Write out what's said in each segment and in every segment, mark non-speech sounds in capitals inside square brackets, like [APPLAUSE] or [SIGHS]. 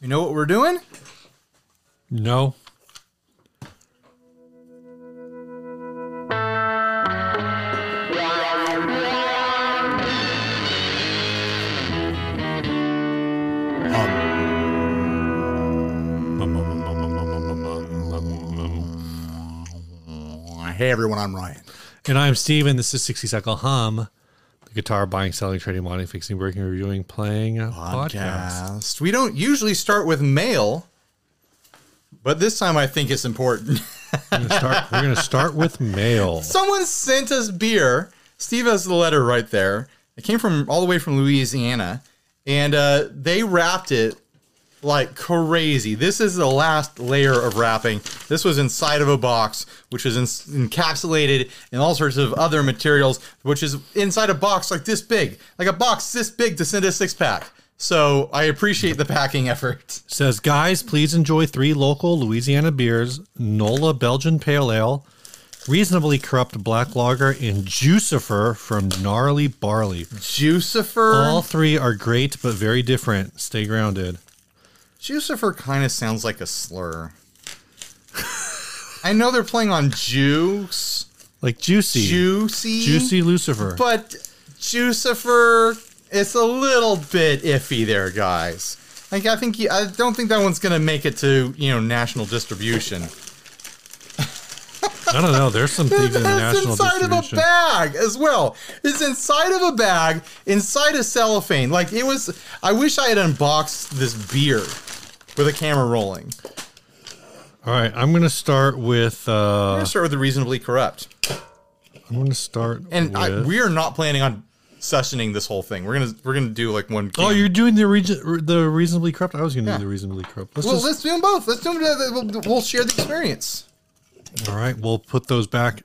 You know what we're doing? No. Hey everyone, I'm Ryan. And I'm Steven. This is 60 Cycle Hum, the guitar buying, selling, trading, modding, fixing, breaking, reviewing, playing podcast. Podcast. We don't usually start with mail, but this time I think it's important. We're gonna start, we're gonna start with mail. [LAUGHS] Someone sent us beer. Steve has the letter right there. It came from all the way from Louisiana, and uh, they wrapped it like crazy. This is the last layer of wrapping. This was inside of a box, which was in- encapsulated in all sorts of other materials, which is inside a box like this big, like a box this big to send a six pack. So I appreciate the packing effort. [LAUGHS] Says, guys, please enjoy three local Louisiana beers Nola Belgian Pale Ale, Reasonably Corrupt Black Lager, and Jucifer from Gnarly Barley. Jucifer. All three are great but very different. Stay grounded. Jucifer kind of sounds like a slur. I know they're playing on juice, Like Juicy. juicy, Juicy Lucifer. but Jucifer, it's a little bit iffy there, guys. Like I think you, I don't think that one's gonna make it to you know national distribution. I don't know. There's some [LAUGHS] things in That's national distribution. It's inside of a bag as well. It's inside of a bag, inside a cellophane. Like it was. I wish I had unboxed this beer with a camera rolling. All right, I'm gonna start with. Uh, I'm uh gonna start with the reasonably corrupt. I'm gonna start. And I, we are not planning on sessioning this whole thing. We're gonna we're gonna do like one. Oh, can. you're doing the region, the reasonably corrupt. I was gonna Yeah. do the reasonably corrupt. Let's well. just, let's do them both. Let's do them. together. We'll, we'll share the experience. all right, we'll put those back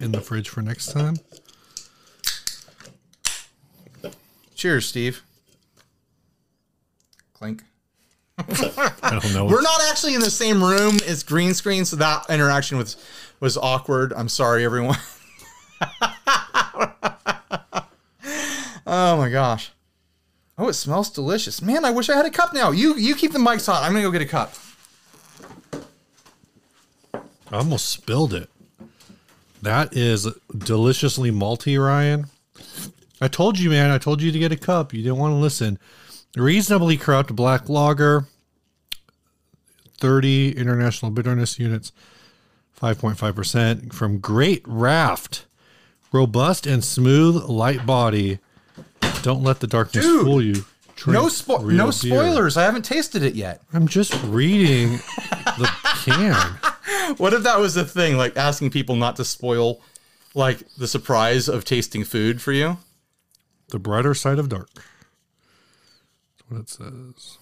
in the fridge for next time. Cheers, Steve. Clink. I don't know. We're not actually in the same room. It's green screen, so that interaction was was awkward. I'm sorry, everyone. oh my gosh. Oh, it smells delicious. Man, I wish I had a cup now. You you keep the mics hot. I'm gonna go get a cup. I almost spilled it. That is deliciously malty, Ryan. I told you, man. I told you to get a cup. You didn't want to listen. Reasonably corrupt black lager, 30 international bitterness units, 5.5% from Great Raft. Robust and smooth, light body. Don't let the darkness Dude, fool you. Drink No spo- no beer. spoilers. I haven't tasted it yet. I'm just reading the can. [LAUGHS] What if that was the thing, like asking people not to spoil like the surprise of tasting food for you? The brighter side of dark. What it says.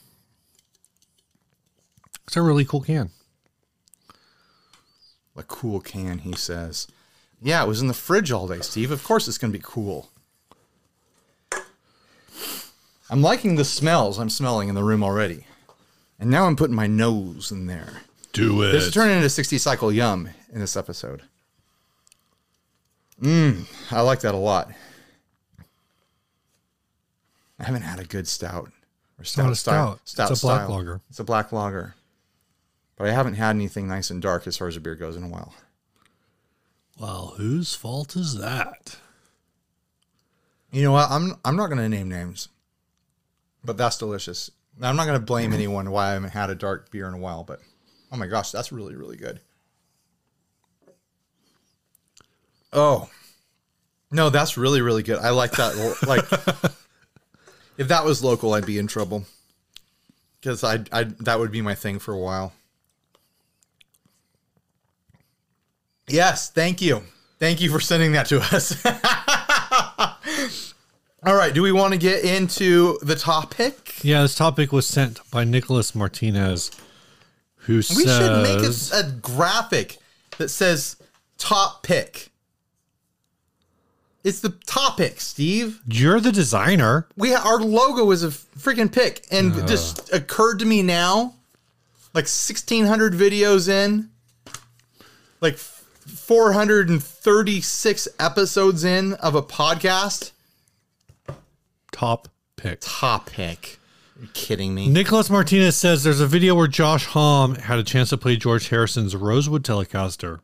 It's a really cool can. A cool can, he says. Yeah, it was in the fridge all day, Steve. Of course it's going to be cool. I'm liking the smells I'm smelling in the room already. And now I'm putting my nose in there. Do it. This is turning into 60 cycle yum in this episode. Mmm, I like that a lot. I haven't had a good stout. Or stout, not a style- stout. It's a black style. lager. It's a black lager. But I haven't had anything nice and dark as far as a beer goes in a while. well, whose fault is that? You know what? I'm I'm not going to name names, but that's delicious. Now, I'm not going to blame mm-hmm. anyone why I haven't had a dark beer in a while. But oh my gosh, that's really really good. Oh no, that's really really good. I like that. like [LAUGHS] if that was local, I'd be in trouble because I I that would be my thing for a while. Yes, thank you. Thank you for sending that to us. [LAUGHS] All right, do we want to get into the topic? Yeah, this topic was sent by Nicholas Martinez, who We says should make a, a graphic that says top pick. It's the topic, Steve. you're the designer. We our logo is a freaking pick, and just occurred to me now, like sixteen hundred videos in, like four hundred and thirty six episodes in of a podcast. Top pick. Topic. You kidding me? Nicholas Martinez says there's a video where Josh Homme had a chance to play George Harrison's Rosewood Telecaster.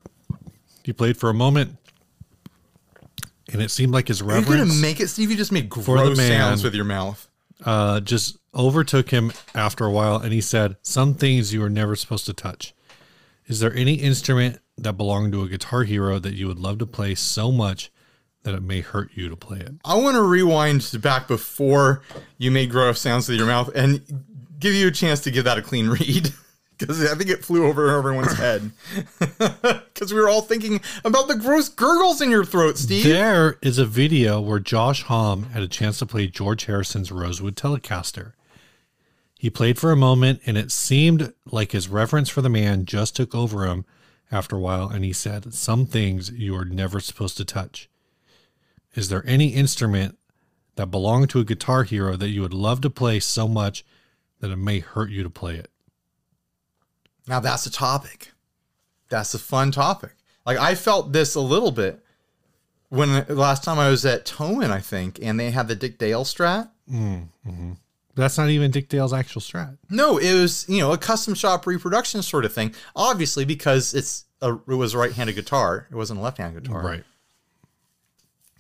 He played for a moment, and it seemed like his Are you gonna make it, Steve? You just made gross man. sounds with your mouth. uh, just overtook him after a while, and he said, "Some things you are never supposed to touch." Is there any instrument that belonged to a guitar hero that you would love to play so much that it may hurt you to play it? I want to rewind back before you made gross sounds with your mouth and give you a chance to give that a clean read [LAUGHS] because I think it flew over everyone's [LAUGHS] head [LAUGHS] because we were all thinking about the gross gurgles in your throat, Steve. There is a video where Josh Homme had a chance to play George Harrison's Rosewood Telecaster. He played for a moment, and it seemed like his reverence for the man just took over him after a while, and he said, Some things you are never supposed to touch. Is there any instrument that belonged to a guitar hero that you would love to play so much that it may hurt you to play it? Now that's a topic. That's a fun topic. Like I felt this a little bit when last time I was at Towin, I think, and they had the Dick Dale Strat. Mm-hmm. That's not even Dick Dale's actual strat. No, it was you know a custom shop reproduction sort of thing. Obviously, because it's a it was a right-handed guitar, it wasn't a left-handed guitar. Right.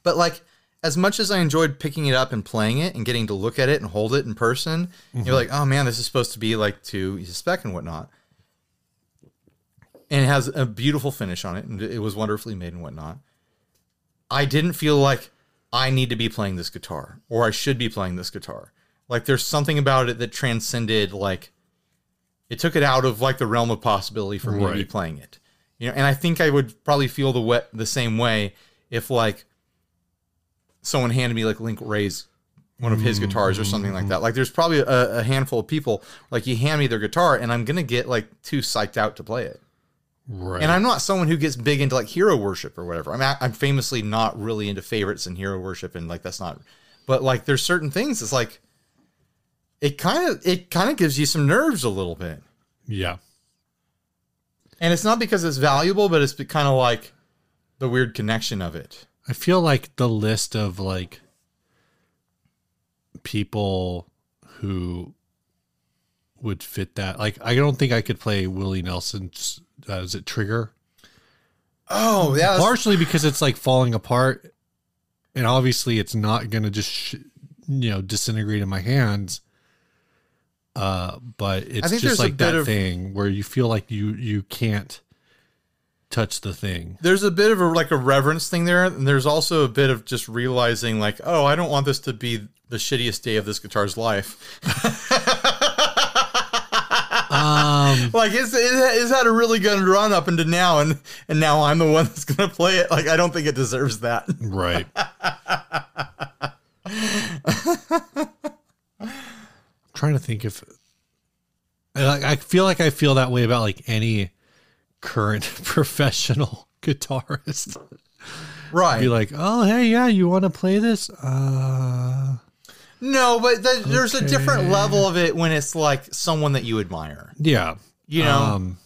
But like as much as I enjoyed picking it up and playing it and getting to look at it and hold it in person, you're mm-hmm. like, oh man, this is supposed to be like to spec and whatnot. And it has a beautiful finish on it, and it was wonderfully made and whatnot. I didn't feel like I need to be playing this guitar or I should be playing this guitar. Like there's something about it that transcended like it took it out of like the realm of possibility for me to be playing it. You know, and I think I would probably feel the wet the same way if like someone handed me like Link Wray's one of his mm-hmm. guitars or something like that. Like there's probably a, a handful of people like you hand me their guitar and I'm gonna get like too psyched out to play it. Right. And I'm not someone who gets big into like hero worship or whatever. I'm I'm famously not really into favorites and hero worship and like that's not. But like there's certain things it's like it kind of it kind of gives you some nerves a little bit. yeah. And it's not because it's valuable, but it's kind of like the weird connection of it. I feel like the list of like people who would fit that. Like, I don't think I could play Willie Nelson's. Uh, is it Trigger? Oh yeah, that's- Partially because it's like falling apart, and obviously it's not going to just sh- you know disintegrate in my hands. Uh, but it's just like that of- thing where you feel like you you can't touch the thing. there's a bit of a like a reverence thing there, and there's also a bit of just realizing like, oh, I don't want this to be the shittiest day of this guitar's life. [LAUGHS] Um, [LAUGHS] like it's, it's had a really good run up into now, and and now I'm the one that's gonna play it. Like I don't think it deserves that. Right. [LAUGHS] trying to think if I, like, I feel like I feel that way about like any current [LAUGHS] professional guitarist. Right. Be like, oh hey, yeah, you want to play this? Uh, no, but th- there's a different level of it when it's like someone that you admire. yeah. You know, Um,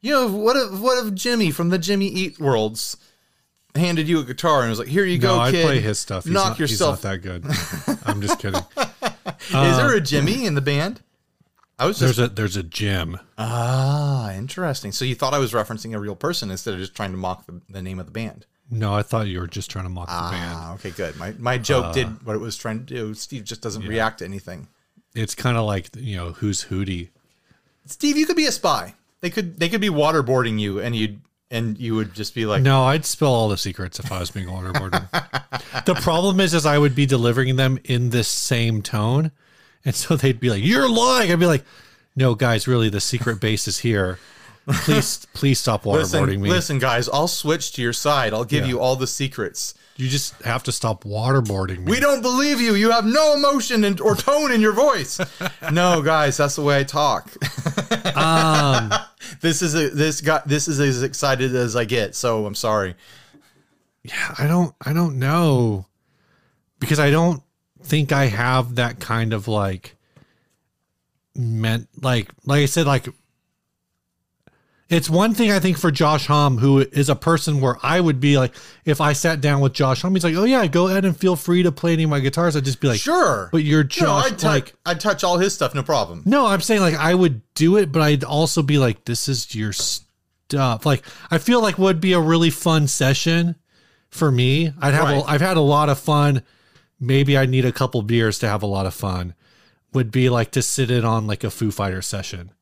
you know what if what if Jimmy from the Jimmy Eat Worlds handed you a guitar and was like, "Here you no, go, I'd kid. play his stuff. He's Knock not, yourself." He's not that good. I'm just kidding. [LAUGHS] Is there a Jimmy in the band? I was just There's a there's a Jim. ah interesting. So you thought I was referencing a real person instead of just trying to mock the, the name of the band. No, I thought you were just trying to mock the band. Ah, okay, good. My my joke did what it was trying to do. Steve just doesn't react to anything. It's kind of like you know who's Hootie. Steve, you could be a spy. They could they could be waterboarding you, and you'd and you would just be like, No, I'd spill all the secrets if I was being waterboarded. [LAUGHS] the problem is, is I would be delivering them in this same tone, and so they'd be like, "You're lying." I'd be like, "No, guys, really, the secret base is here. Please, please stop waterboarding listen, me. listen, guys, I'll switch to your side. I'll give Yeah. you all the secrets. You just have to stop waterboarding me." We don't believe you. You have no emotion and, or tone in your voice. [LAUGHS] no, guys, that's the way I talk. [LAUGHS] um, [LAUGHS] this is a, this got this is as excited as I get. So I'm sorry. yeah, I don't, I don't know, because I don't think I have that kind of like meant like like I said like It's one thing I think for Josh Homme, who is a person where I would be like, if I sat down with Josh Homme, he's like, "Oh yeah, go ahead and feel free to play any of my guitars." I'd just be like, Sure. But you're no, Josh, I'd, tou- like, I'd touch all his stuff, no problem. no, I'm saying like I would do it, but I'd also be like, "This is your stuff." Like I feel like would be a really fun session for me. I'd have Right. a, I've had a lot of fun. Maybe I need a couple beers to have a lot of fun. Would be like to sit in on like a Foo Fighter session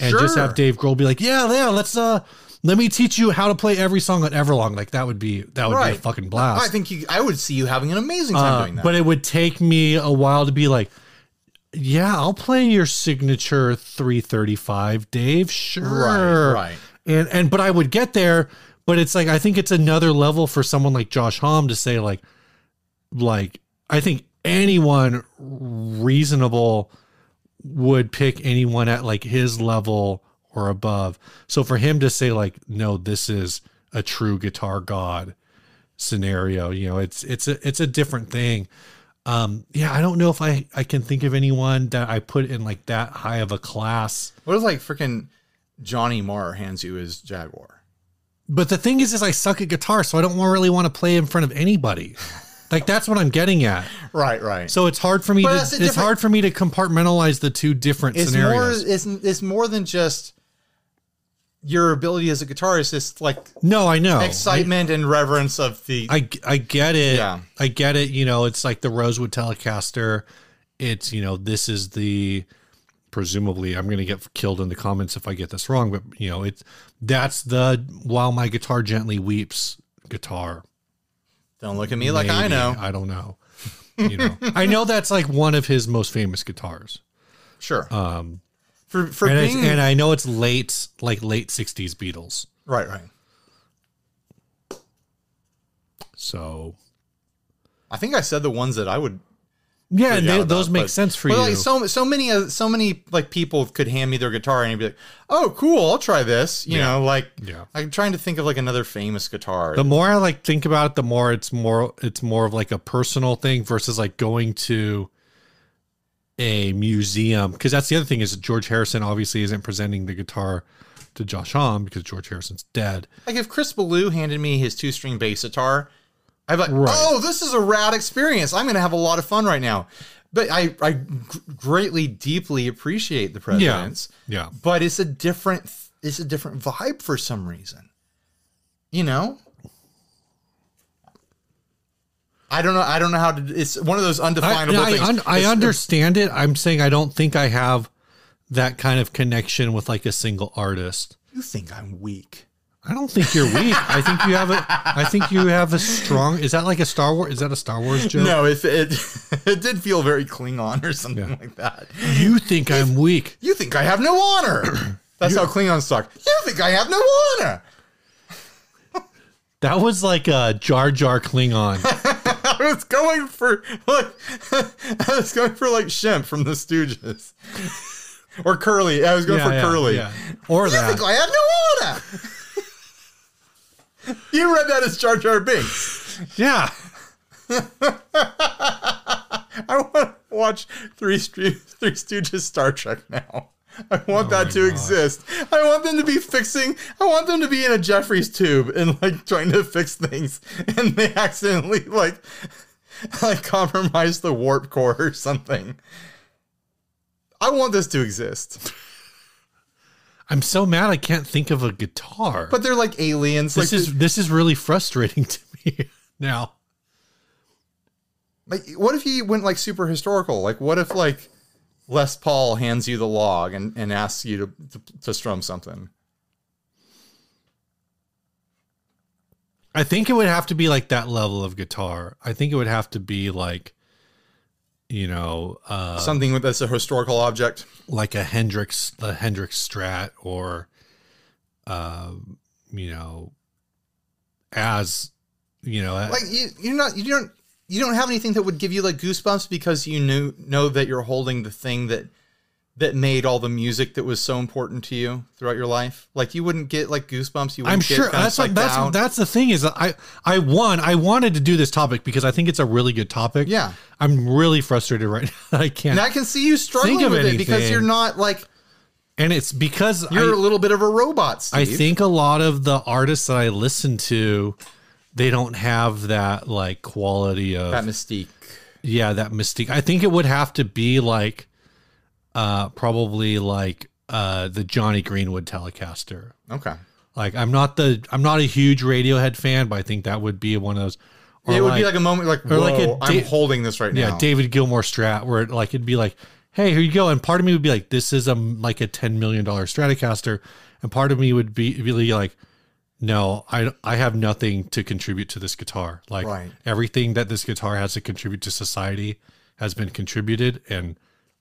and just have Dave Grohl be like, "Yeah, yeah, let's uh let me teach you how to play every song on Everlong." Like that would be that would be a fucking blast. I think you, I would see you having an amazing time Uh, doing that. but it would take me a while to be like, yeah, I'll play your signature 335, Dave. Sure. Right, right. And and but I would get there, but it's like I think it's another level for someone like Josh Homme to say like like I think anyone reasonable would pick anyone at like his level or above. So for him to say like no, this is a true guitar god scenario, you know, it's it's a it's a different thing. Um yeah, I don't know if I I can think of anyone that I put in like that high of a class. what if like freaking Johnny Marr hands you his Jaguar? But the thing is is I suck at guitar, so I don't really want to play in front of anybody. [LAUGHS] Like that's what I'm getting at. Right, right. So it's hard for me But to that's a it's different- hard for me to compartmentalize the two different it's scenarios. more it's, it's more than just your ability as a guitarist. It's like no, I know. excitement and reverence of the I, I get it. Yeah. I get it. You know, it's like the Rosewood Telecaster. It's, you know, this is the presumably I'm going to get killed in the comments if I get this wrong, but you know, it's that's the while my guitar gently weeps guitar. Don't look at me like I know. I don't know. You know. I know that's like one of his most famous guitars. Sure. Um for for And, being and I know it's late like late 60s Beatles. right, right. So, I think I said the ones that I would yeah, they, those about, make but- sense for but you. Like so so many uh, so many like people could hand me their guitar and I'd be like, "Oh, cool, I'll try this." You Yeah. know, like Yeah. I'm trying to think of like another famous guitar. the more I like think about it, the more it's more it's more of like a personal thing versus like going to a museum because that's the other thing is George Harrison obviously isn't presenting the guitar to Josh Homme because George Harrison's dead. like if Chris Ballew handed me his two string bass guitar, Be like, Right. "Oh, this is a rad experience. I'm going to have a lot of fun right now." But I I greatly deeply appreciate the presidents. Yeah. yeah. But it's a different it's a different vibe for some reason. You know? I don't know. I don't know how to. It's one of those undefinable I, things. un- I understand it. I'm saying I don't think I have that kind of connection with like a single artist. You think I'm weak? I don't think you're weak. I think you have a. I think you have a strong. Is that like a Star Wars? Is that a Star Wars joke? No, if it [LAUGHS] it did feel very Klingon or something like that. You think I'm weak? You think I have no honor? [CLEARS THROAT] That's how Klingons talk. You think I have no honor? [LAUGHS] That was like a Jar Jar Klingon. [LAUGHS] I was going for like I was going for like Shemp from the Stooges. Or Curly. I was going for Curly. Or You that. think I have no honor? You read that as Jar Jar Binks. yeah. [LAUGHS] I want to watch Three, Three Stooges Star Trek now. I want that oh to exist. I want them to be fixing. I want them to be in a Jefferies tube and like trying to fix things, and they accidentally like [LAUGHS] like compromise the warp core or something. I want this to exist, I'm so mad I can't think of a guitar. but they're like aliens. this like, is this is really frustrating [LAUGHS] to me now. Like, what if he went like super historical? Like, what if like Les Paul hands you the log and, and asks you to, to to strum something? I think it would have to be like that level of guitar. I think it would have to be like, you know, uh, something with- that's a historical object. like a Hendrix, the Hendrix Strat, or, um, you know, as you know, Like you, you're not you don't you don't have anything that would give you like goosebumps because you knew know that you're holding the thing that that made all the music that was so important to you throughout your life. Like you wouldn't get like goosebumps. You wouldn't I'm sure that's what, that's out. that's the thing is I I won I wanted to do this topic because I think it's a really good topic. Yeah. I'm really frustrated right [LAUGHS] now. I can't. And I can see you struggling with it because you're not like and it's because You're a I, little bit of a robot, Steve. I think a lot of the artists that I listen to, they don't have that like quality of that mystique. yeah that mystique. I think it would have to be like, uh, probably like uh the Jonny Greenwood Telecaster. Okay. Like I'm not the I'm not a huge Radiohead fan, but I think that would be one of those. or it would be like a moment like, whoa, like a I'm da- holding this right yeah, now. Yeah, David Gilmour Strat, where it, like it'd be like, hey, here you go, and part of me would be like, this is a like a ten million dollar Stratocaster, and part of me would be really like, no, I I have nothing to contribute to this guitar. Like Right. everything that this guitar has to contribute to society has been contributed, and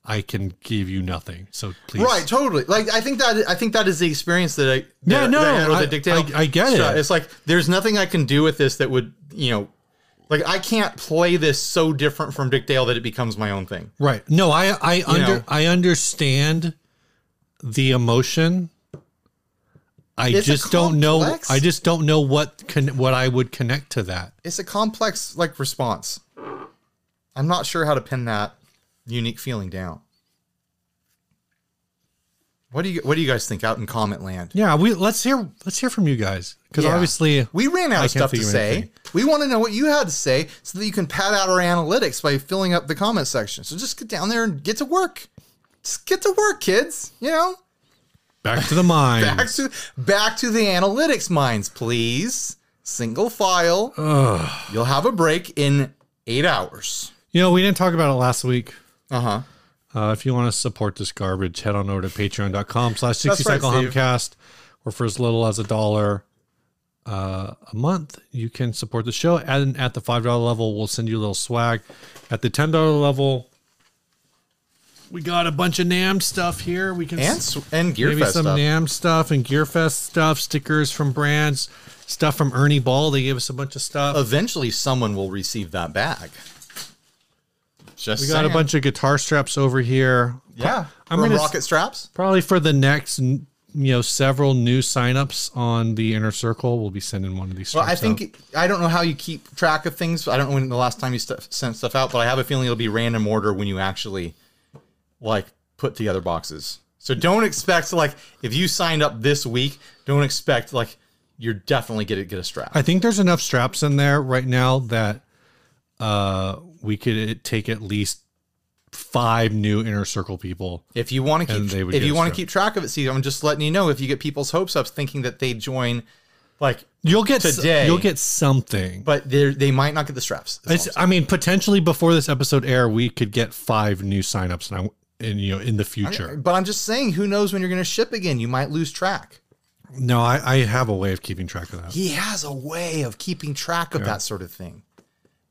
I can give you nothing. So please, Right, totally. Like I think that I think that is the experience that I that, Yeah, no, that I I- I- I get it. It's like there's nothing I can do with this that would you know, like I can't play this so different from Dick Dale that it becomes my own thing. Right. No, I I under. I understand the emotion. I It's just don't know. I just don't know what con- what I would connect to that. It's a complex like response. I'm not sure how to pin that unique feeling down. What do you What do you guys think out in comment land? Yeah, we let's hear let's hear from you guys because Yeah. obviously We ran out I of stuff to say. anything. We want to know what you had to say so that you can pad out our analytics by filling up the comment section. So just get down there and get to work. Just get to work, kids. You know, back to the mind. back to back to the analytics minds, please. Single file. You'll have a break in eight hours. you know, we didn't talk about it last week. Uh huh. Uh, if you want to support this garbage, head on over to patreon.com slash 60 right, cycle Steve. humcast, or for as little as a dollar uh, a month, you can support the show. And at the $5 level, we'll send you a little swag. At the $10 level, we got a bunch of NAMM stuff here. We can And s- and maybe Gearfest some stuff. NAMM stuff and Gearfest stuff, stickers from brands, stuff from Ernie Ball. They gave us a bunch of stuff. Eventually, someone will receive that bag. Just we got a bunch of guitar straps over here. Yeah, I'm gonna rocket straps. Probably for the next, you know, several new signups on the inner circle, we'll be sending one of these. Straps. Well, I think I don't know how you keep track of things. I don't know when the last time you st- sent stuff out, but I have a feeling it'll be random order when you actually like put together boxes. So don't expect like if you signed up this week, don't expect like you're definitely gonna get a strap. I think there's enough straps in there right now that uh we could take at least five new inner circle people. if you want to keep if you want to keep track of it, see, I'm just letting you know if you get people's hopes up thinking that they join like You'll get s- Today. you'll get something. but they they might not get the straps. It's, I'm mean, potentially before this episode air, we could get five new signups, and I, and you know, in the future. But I'm just saying, who knows when you're going to ship again? You might lose track. No, I, I have a way of keeping track of that. He has a way of keeping track of that sort of thing.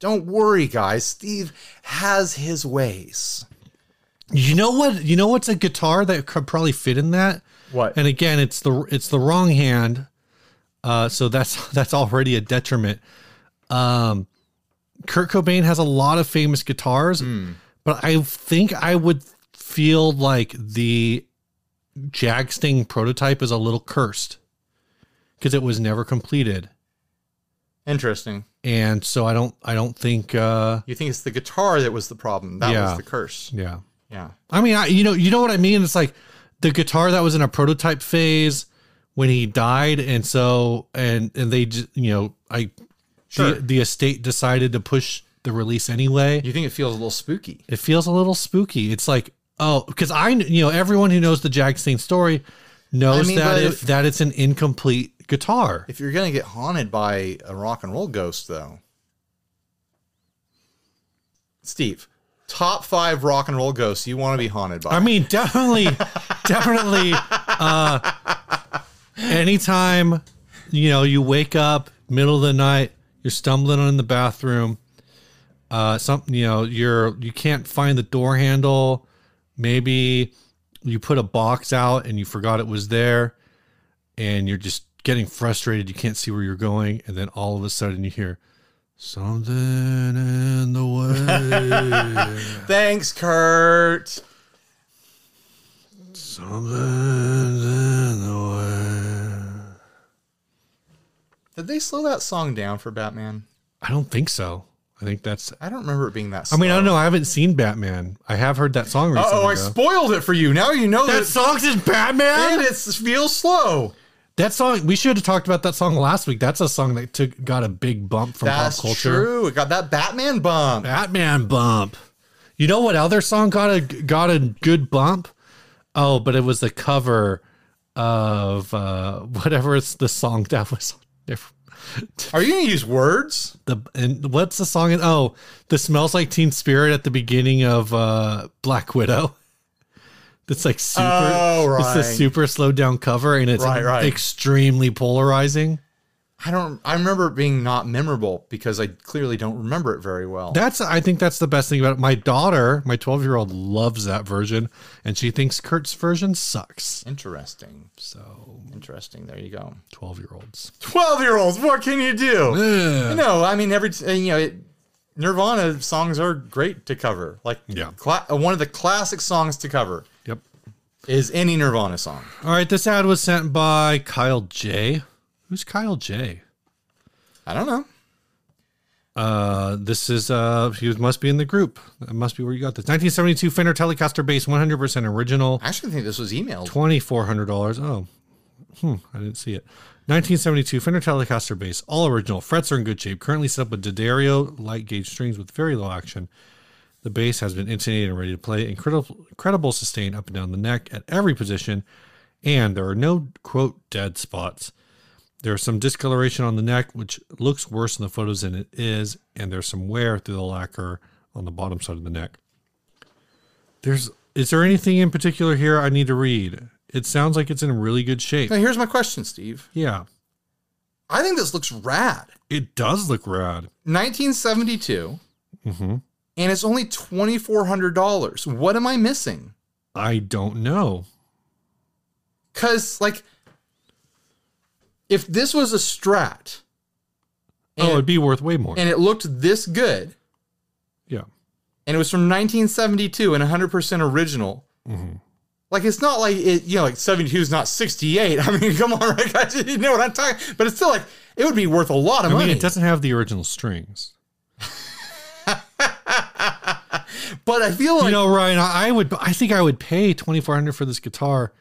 Don't worry, guys. Steve has his ways. You know what? You know what's a guitar that could probably fit in that? What? And again, it's the it's the wrong hand, uh, so that's [LAUGHS] that's already a detriment. Um, Kurt Cobain has a lot of famous guitars, but I think I would feel like the Jag-Stang prototype is a little cursed because it was never completed, Interesting. and so I don't I don't think uh, You think it's the guitar that was the problem? That Yeah. was the curse. yeah. Yeah. I mean, I, you know, you know what I mean. It's like the guitar that was in a prototype phase when he died, and so and and they, just, you know, I Sure. the, the estate decided to push the release anyway. You think it feels a little spooky? It feels a little spooky. It's like oh, because I, you know, everyone who knows the Jag-Stang story knows I mean, that if- that it's an incomplete guitar. If you're gonna get haunted by a rock and roll ghost, though, Steve, top five rock and roll ghosts you want to be haunted by? I mean, definitely, [LAUGHS] definitely. Uh, anytime you know you wake up middle of the night, you're stumbling in the bathroom. Uh, something you know you're you can't find the door handle. Maybe you put a box out and you forgot it was there, and you're just getting frustrated. You can't see where you're going, and then all of a sudden you hear something in the way. [LAUGHS] Thanks, Kurt. Something in the way. Did they slow that song down for Batman? I don't think so. I think that's. I don't remember it being that. I mean, I don't know. I haven't seen Batman. I have heard that song recently. Oh, I though. spoiled it for you. Now you know that that. song's in Batman. And it feels slow. That song. We should have talked about that song last week. That's a song that took got a big bump from That's pop culture. true. It got that Batman bump. Batman bump. You know what other song got a got a good bump? Oh, but it was the cover of uh [LAUGHS] whatever it's the song that was. Are you gonna use words? The and what's the song? Oh, the smells like Teen Spirit at the beginning of uh Black Widow. [LAUGHS] That's like super. Oh, right. It's a super slowed down cover, and it's Right, right. extremely polarizing. I don't. I remember it being not memorable because I clearly don't remember it very well. That's I think that's the best thing about it. My daughter, my 12 year old, loves that version, and she thinks Kurt's version sucks. Interesting. So Interesting. There you go. 12 year olds. Twelve year olds. What can you do? Yeah. No, I mean every you know it, Nirvana songs are great to cover. Like Yeah. cla- one of the classic songs to cover. Is any Nirvana song. All right. This ad was sent by Kyle J. Who's Kyle J? I don't know. Uh, this is uh, he must be in the group. That must be where you got this. 1972 Fender Telecaster bass, 100% original. I actually think this was emailed. Twenty four hundred dollars. Oh, hmm, I didn't see it. Nineteen seventy two Fender Telecaster bass, all original. Frets are in good shape. Currently set up with D'Addario light gauge strings with very low action. The bass has been intonated and ready to play. Incredible, incredible sustain up and down the neck at every position, and there are no quote dead spots. There's some discoloration on the neck, which looks worse in the photos than it is, and there's some wear through the lacquer on the bottom side of the neck. There's is there anything in particular here I need to read? It sounds like it's in really good shape. Now here's my question, Steve. Yeah. I think this looks rad. It does look rad. 1972, hmm and it's only twenty four hundred dollars. What am I missing? I don't know. Because like, if this was a Strat, oh, it'd be worth way more. and it looked this good, yeah. and it was from 1972 and 100% original. Mhm. Like it's not like it, you know, like 72 is not 68. [LAUGHS] I mean, come on, [LAUGHS] right, guys? You know what I'm talking. But it's still like it would be worth a lot of I money. mean, it doesn't have the original strings. But I feel like you know, Ryan, I would. I think I would pay twenty four hundred for this guitar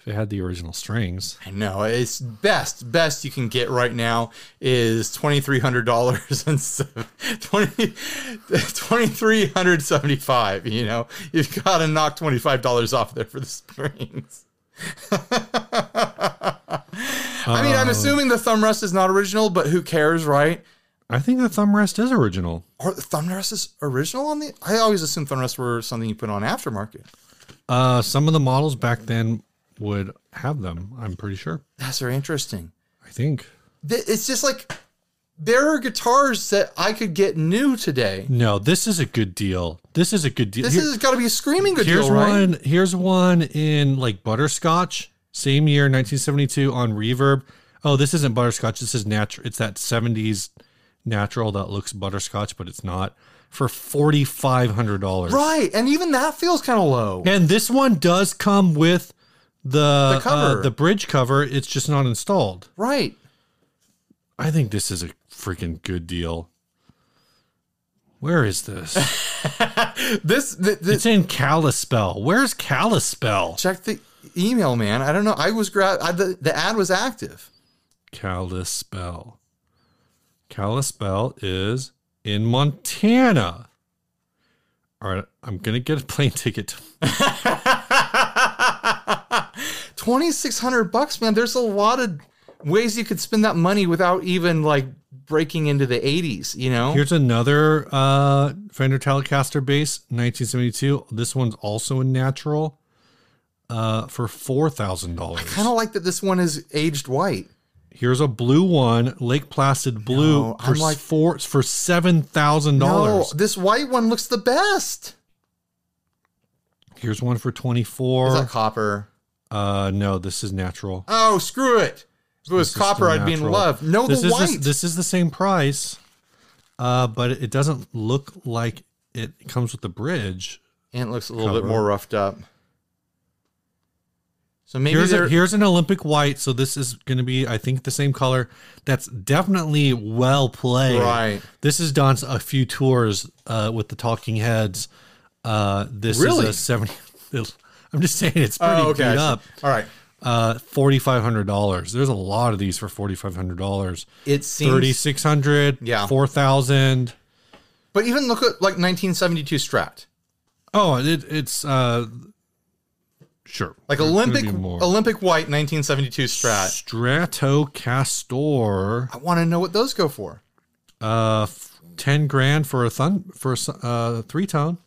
if it had the original strings. I know it's best best you can get right now is twenty three hundred dollars and twenty twenty three hundred seventy five. You know, you've got to knock twenty five dollars off there for the strings. [LAUGHS] I mean, I'm oh. assuming the thumb rest is not original, but who cares, right? I think the thumb rest is original. Or the thumb rest is original on the. I always assumed thumb rests were something you put on aftermarket. Uh, some of the models back then would have them. I'm pretty sure. That's very interesting. I think. It's just like there are guitars that I could get new today. No, this is a good deal. This is a good deal. This Here- has got to be a screaming good here's deal, right? one. Here's one in like butterscotch, same year, 1972 on Reverb. Oh, this isn't butterscotch. This is natural. It's that 70s natural that looks butterscotch, but it's not. For forty five hundred dollars. Right, and even that feels kind of low. And this one does come with the The cover. uh, the bridge cover. It's just not installed. Right. I think this is a freaking good deal. Where is this? [LAUGHS] This, th- this it's in Kalispell. Where's Kalispell? check the email, man. I don't know. I was gra- I, the, the ad was active. Kalispell. Kalispell is in Montana. All right, I'm gonna get a plane [LAUGHS] ticket. [LAUGHS] Twenty six hundred bucks, man. There's a lot of ways you could spend that money without even like breaking into the eighties. You know. Here's another uh, Fender Telecaster bass, 1972. This one's also in natural uh, for four thousand dollars. I kind of like that. This one is aged white. Here's a blue one, Lake Placid blue No, for like- four for seven thousand No, dollars. this white one looks the best. Here's one for twenty four. Is that copper? Uh, no, this is natural. Oh, screw it. If it was This copper, I'd be in love. No, this the is white. The, this is the same price, uh, but it doesn't look like it comes with the bridge. and it looks a little bit more roughed up. So maybe Here's, a, here's an Olympic white. So this is going to be, I think, the same color. That's definitely well played. Right. This is done a few tours uh, with the Talking Heads. Uh, this Really? is a 70. I'm just saying it's pretty oh, okay. Beat up. All right. Uh, forty five hundred dollars. There's a lot of these for forty five hundred dollars. It seems Thirty six hundred. Yeah. Four thousand. But even look at like 1972 Strat. Oh, it, it's uh, sure. Like Olympic. Olympic white 1972 Strat. Stratocaster. I want to know what those go for. Uh, f- ten grand for a thun for a uh three tone.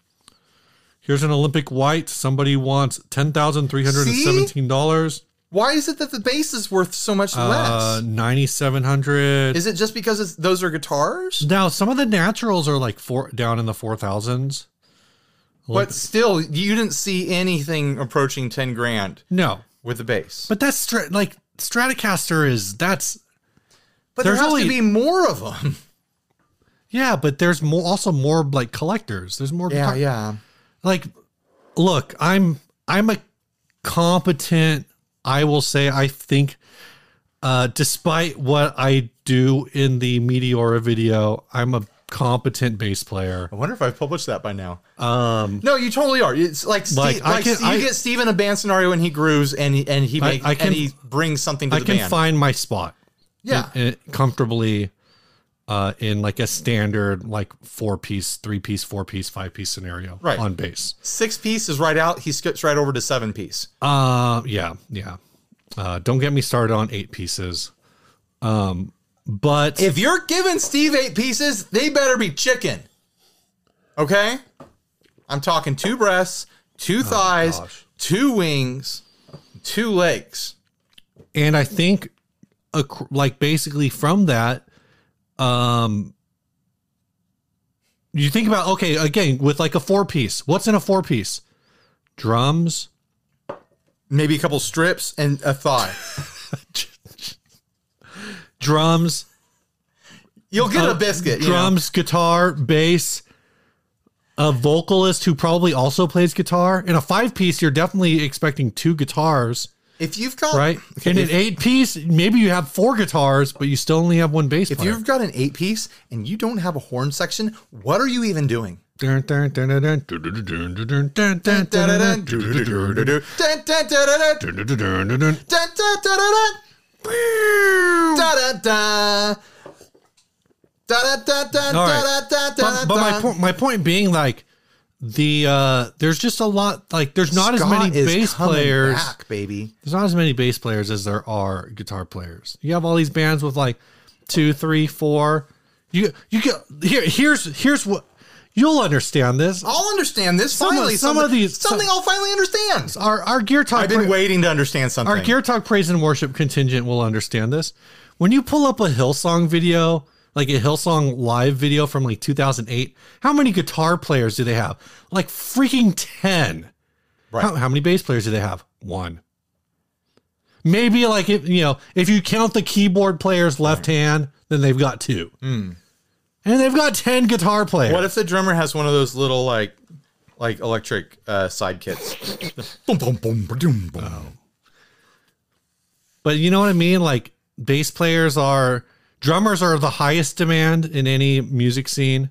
Here's an Olympic white. Somebody wants ten thousand three hundred and seventeen dollars. Why is it that the bass is worth so much less? Uh, less? ninety seven hundred. Is it just because it's, those are guitars? Now some of the naturals are like four down in the four thousands. But still, you didn't see anything approaching 10 grand No, with the bass. but that's stra- like Stratocaster is that's But there has only- to be more of them. yeah, but there's more also more like collectors. There's more Yeah, guitar- yeah. like look i'm i'm a competent i will say i think uh despite what i do in the meteora video i'm a competent bass player I wonder if I've published that by now. Um, no, you totally are. It's like, Steve, Like, like, I can- you I- get Steve in a band scenario and he grooves and he, and he I- make I can- and he brings something to i the can find my spot yeah, in- in- comfortably uh in like a standard like four piece three piece four piece five piece scenario Right. on bass six piece is right out. He skips right over to seven piece. uh yeah yeah uh don't get me started on eight pieces um but If you're giving Steve eight pieces, they better be chicken. Okay? I'm talking two breasts, two thighs, gosh. two wings, two legs. and I think, like basically from that, um, you think about okay again with like a four piece. What's in a four piece? Drums, Maybe a couple strips and a thigh. [LAUGHS] drums, You'll get uh, a biscuit. you know? drums, guitar, bass. A vocalist who probably also plays guitar. In a five piece, you're definitely expecting two guitars, If you've got right? Okay, In an eight piece, maybe you have four guitars, but you still only have one bass if player. you've got an eight piece and you don't have a horn section, what are you even doing? Da da da. Da, da, da, but, but my point, my point being like the uh there's just a lot like there's not Scott as many bass players. back, baby. There's not as many bass players as there are guitar players. You have all these bands with like two three four. You you get here here's here's what you'll understand this. I'll understand this Some finally. some something, of these- something I'll finally understand. Our our gear talk. I've been pra- waiting to understand something. Our Gear Talk Praise and Worship contingent will understand this. When you pull up a Hillsong video, like a Hillsong live video from like 2008, how many guitar players do they have? Like freaking 10. Right. How, how many bass players do they have? One. Maybe like if you know, if you count the keyboard player's left hand, then they've got two. Hmm. And they've got 10 guitar players. What if the drummer has one of those little like like electric uh, side kits? [LAUGHS] boom, boom, boom, boom, boom. But you know what I mean? Like bass players are drummers are the highest demand in any music scene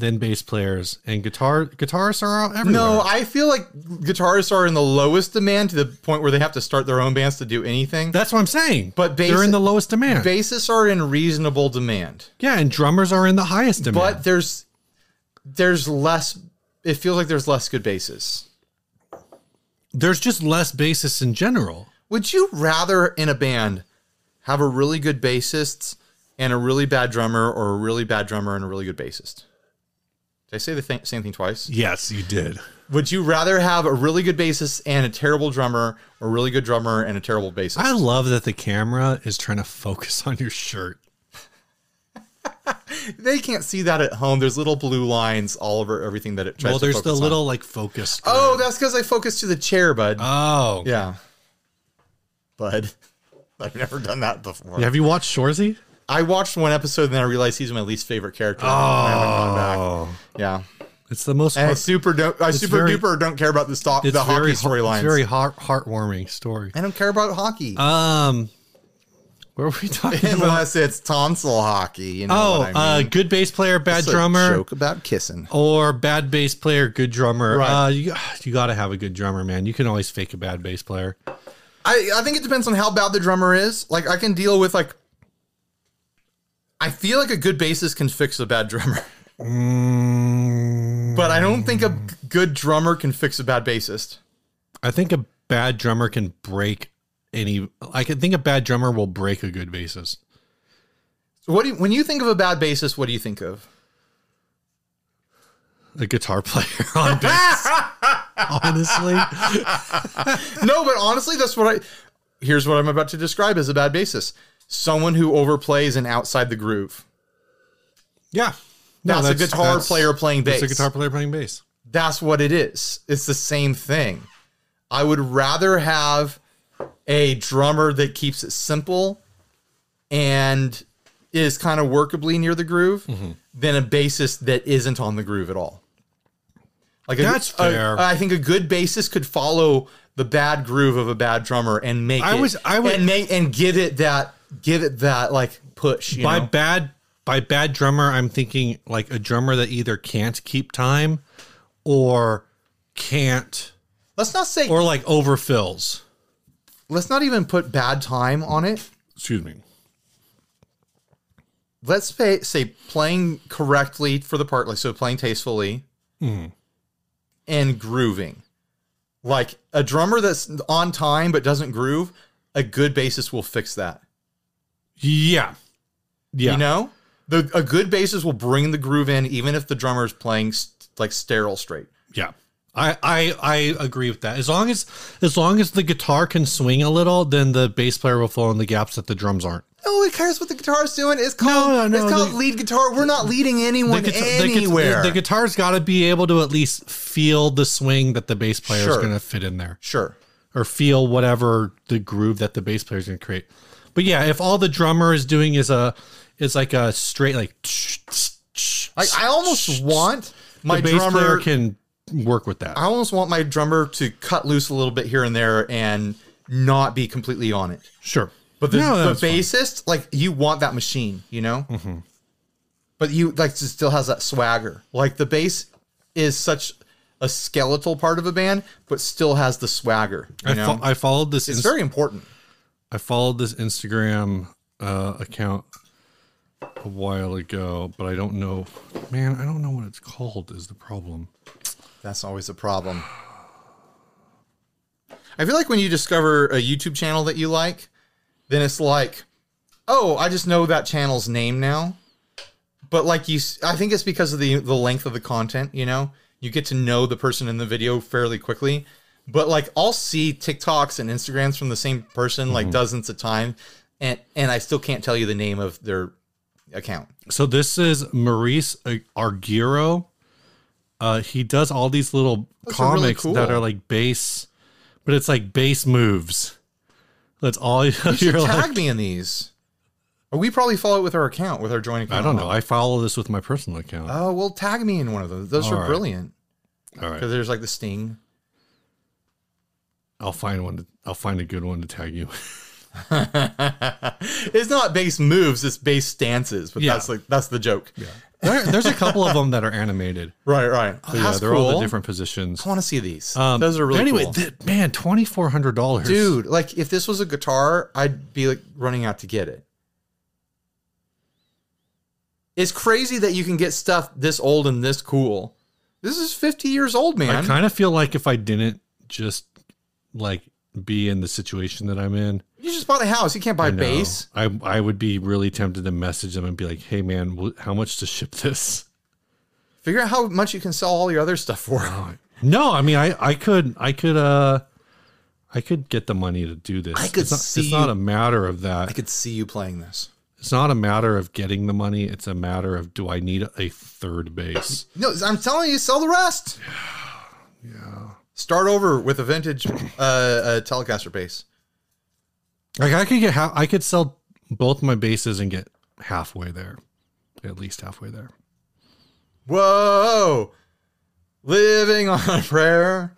than bass players, and guitar guitarists are out everywhere. No, I feel like guitarists are in the lowest demand to the point where they have to start their own bands to do anything. that's what I'm saying. But they're in the lowest demand. Bassists are in reasonable demand, yeah, and drummers are in the highest demand. but there's there's less. It feels like there's less good bassists. there's just less bassists in general. Would you rather in a band have a really good bassist and a really bad drummer, or a really bad drummer and a really good bassist? Did I say the th- same thing twice? Yes, you did. Would you rather have a really good bassist and a terrible drummer, or a really good drummer and a terrible bassist? I love that the camera is trying to focus on your shirt. [LAUGHS] they can't see that at home. There's little blue lines all over everything that it tries Well, there's the on. little like focus. Oh, that's because I focused to the chair, bud. oh, yeah, bud. [LAUGHS] I've never done that before. Have you watched Shoresy? I watched one episode and then I realized he's my least favorite character. and I back. Oh, Yeah. It's the most. And I super don't, I super very- duper don't care about the it's the hockey very, It's very heart heartwarming story. I don't care about hockey Um, where are we [LAUGHS] talking about? unless it's tonsil hockey. You know Oh, what I mean? uh, good bass player, bad It's a drummer, joke about kissing. or bad bass player, good drummer. Right. Uh, you [SIGHS] you got to have a good drummer, man. You can always fake a bad bass player. I, I think it depends on how bad the drummer is. Like I can deal with like I feel like a good bassist can fix a bad drummer. Mm, But I don't think a good drummer can fix a bad bassist. I think a bad drummer can break any. I can think a bad drummer will break a good bassist. So what do you, when you think of a bad bassist, what do you think of? A guitar player [LAUGHS] on bass. [LAUGHS] honestly, no, but honestly, that's what I. Here's what I'm about to describe as a bad bassist: someone who overplays and outside the groove. yeah. No, That's, a guitar that's- player playing bass. That's a guitar player playing bass. That's what it is. It's the same thing. I would rather have a drummer that keeps it simple and is kind of workably near the groove Mm-hmm. than a bassist that isn't on the groove at all. Like a- That's fair. I think a good bassist could follow the bad groove of a bad drummer and make I it was- I would- and make and give it that give it that like push. You by know? bad by bad drummer i'm thinking like a drummer that either can't keep time or can't let's not say or like overfills let's not even put bad time on it. excuse me let's say, say playing correctly for the part, like so playing tastefully hmm. and grooving. Like a drummer that's on time but doesn't groove, a good bassist will fix that. Yeah yeah You know, the a good bassist will bring the groove in even if the drummer is playing st- like sterile straight. yeah I, I I agree with that. As long as as long as the guitar can swing a little, then the bass player will fill in the gaps that the drums aren't. Oh, no one cares what the guitar's doing. It's called No, no, it's called the- lead guitar. We're not leading anyone the, anywhere. the, the guitar's got to be able to at least feel the swing that the bass player is going to fit in there. sure. or feel whatever the groove that the bass player is going to create. But yeah, if all the drummer is doing is a is like a straight like Like I almost want my bass drummer player can work with that. I almost want my drummer to cut loose a little bit here and there and not be completely on it. Sure, But the, No, the that's fine. bassist, like you want that machine, you know. Mm-hmm. But you like still has that swagger. Like the bass is such a skeletal part of a band, but still has the swagger. You I, know, fo- I followed this. it's Inst- very important. I followed this Instagram uh, account a while ago, but I don't know. Man, I don't know what it's called. Is the problem? That's always a problem. I feel like when you discover a YouTube channel that you like, then it's like, oh, I just know that channel's name now. But like you, I think it's because of the the length of the content. You know, you get to know the person in the video fairly quickly. But like, I'll see TikToks and Instagrams from the same person like dozens of times, and and I still can't tell you the name of their account. So this is Maurice Arguero. Uh, he does all these little Those are really comics that are like base, but it's like base moves. That's all [LAUGHS] you should you're tag like. me in these. Or we probably follow it with our account, with our joint account. I don't know. I follow this with my personal account. Oh, well, tag me in one of those. Those All are right. brilliant all right, because there's like the sting. I'll find one. To, I'll find a good one to tag you. [LAUGHS] it's not bass moves; it's bass stances. But Yeah. that's like that's the joke. There, there's a couple of them that are animated. [LAUGHS] Right, right. So yeah, they're cool. all the different positions. I want to see these. Um, those are really anyway, cool. th- man, twenty four hundred dollars, dude. Like if this was a guitar, I'd be like running out to get it. It's crazy that you can get stuff this old and this cool. This is 50 years old, man. I kind of feel like if I didn't just like be in the situation that I'm in, you just bought a house. You can't buy I base. I I would be really tempted to message them and be like, "Hey, man, wh- how much to ship this?" Figure out how much you can sell all your other stuff for. [LAUGHS] No, I mean, I I could I could uh I could get the money to do this. I could it's not, see It's not a matter of that. I could see you playing this. It's not a matter of getting the money. It's a matter of do I need a third base? No, I'm telling you, sell the rest. [SIGHS] Yeah. Start over with a vintage uh, uh, Telecaster bass. Like I could get ha- I could sell both my bases and get halfway there, at least halfway there. Whoa! Living on a prayer.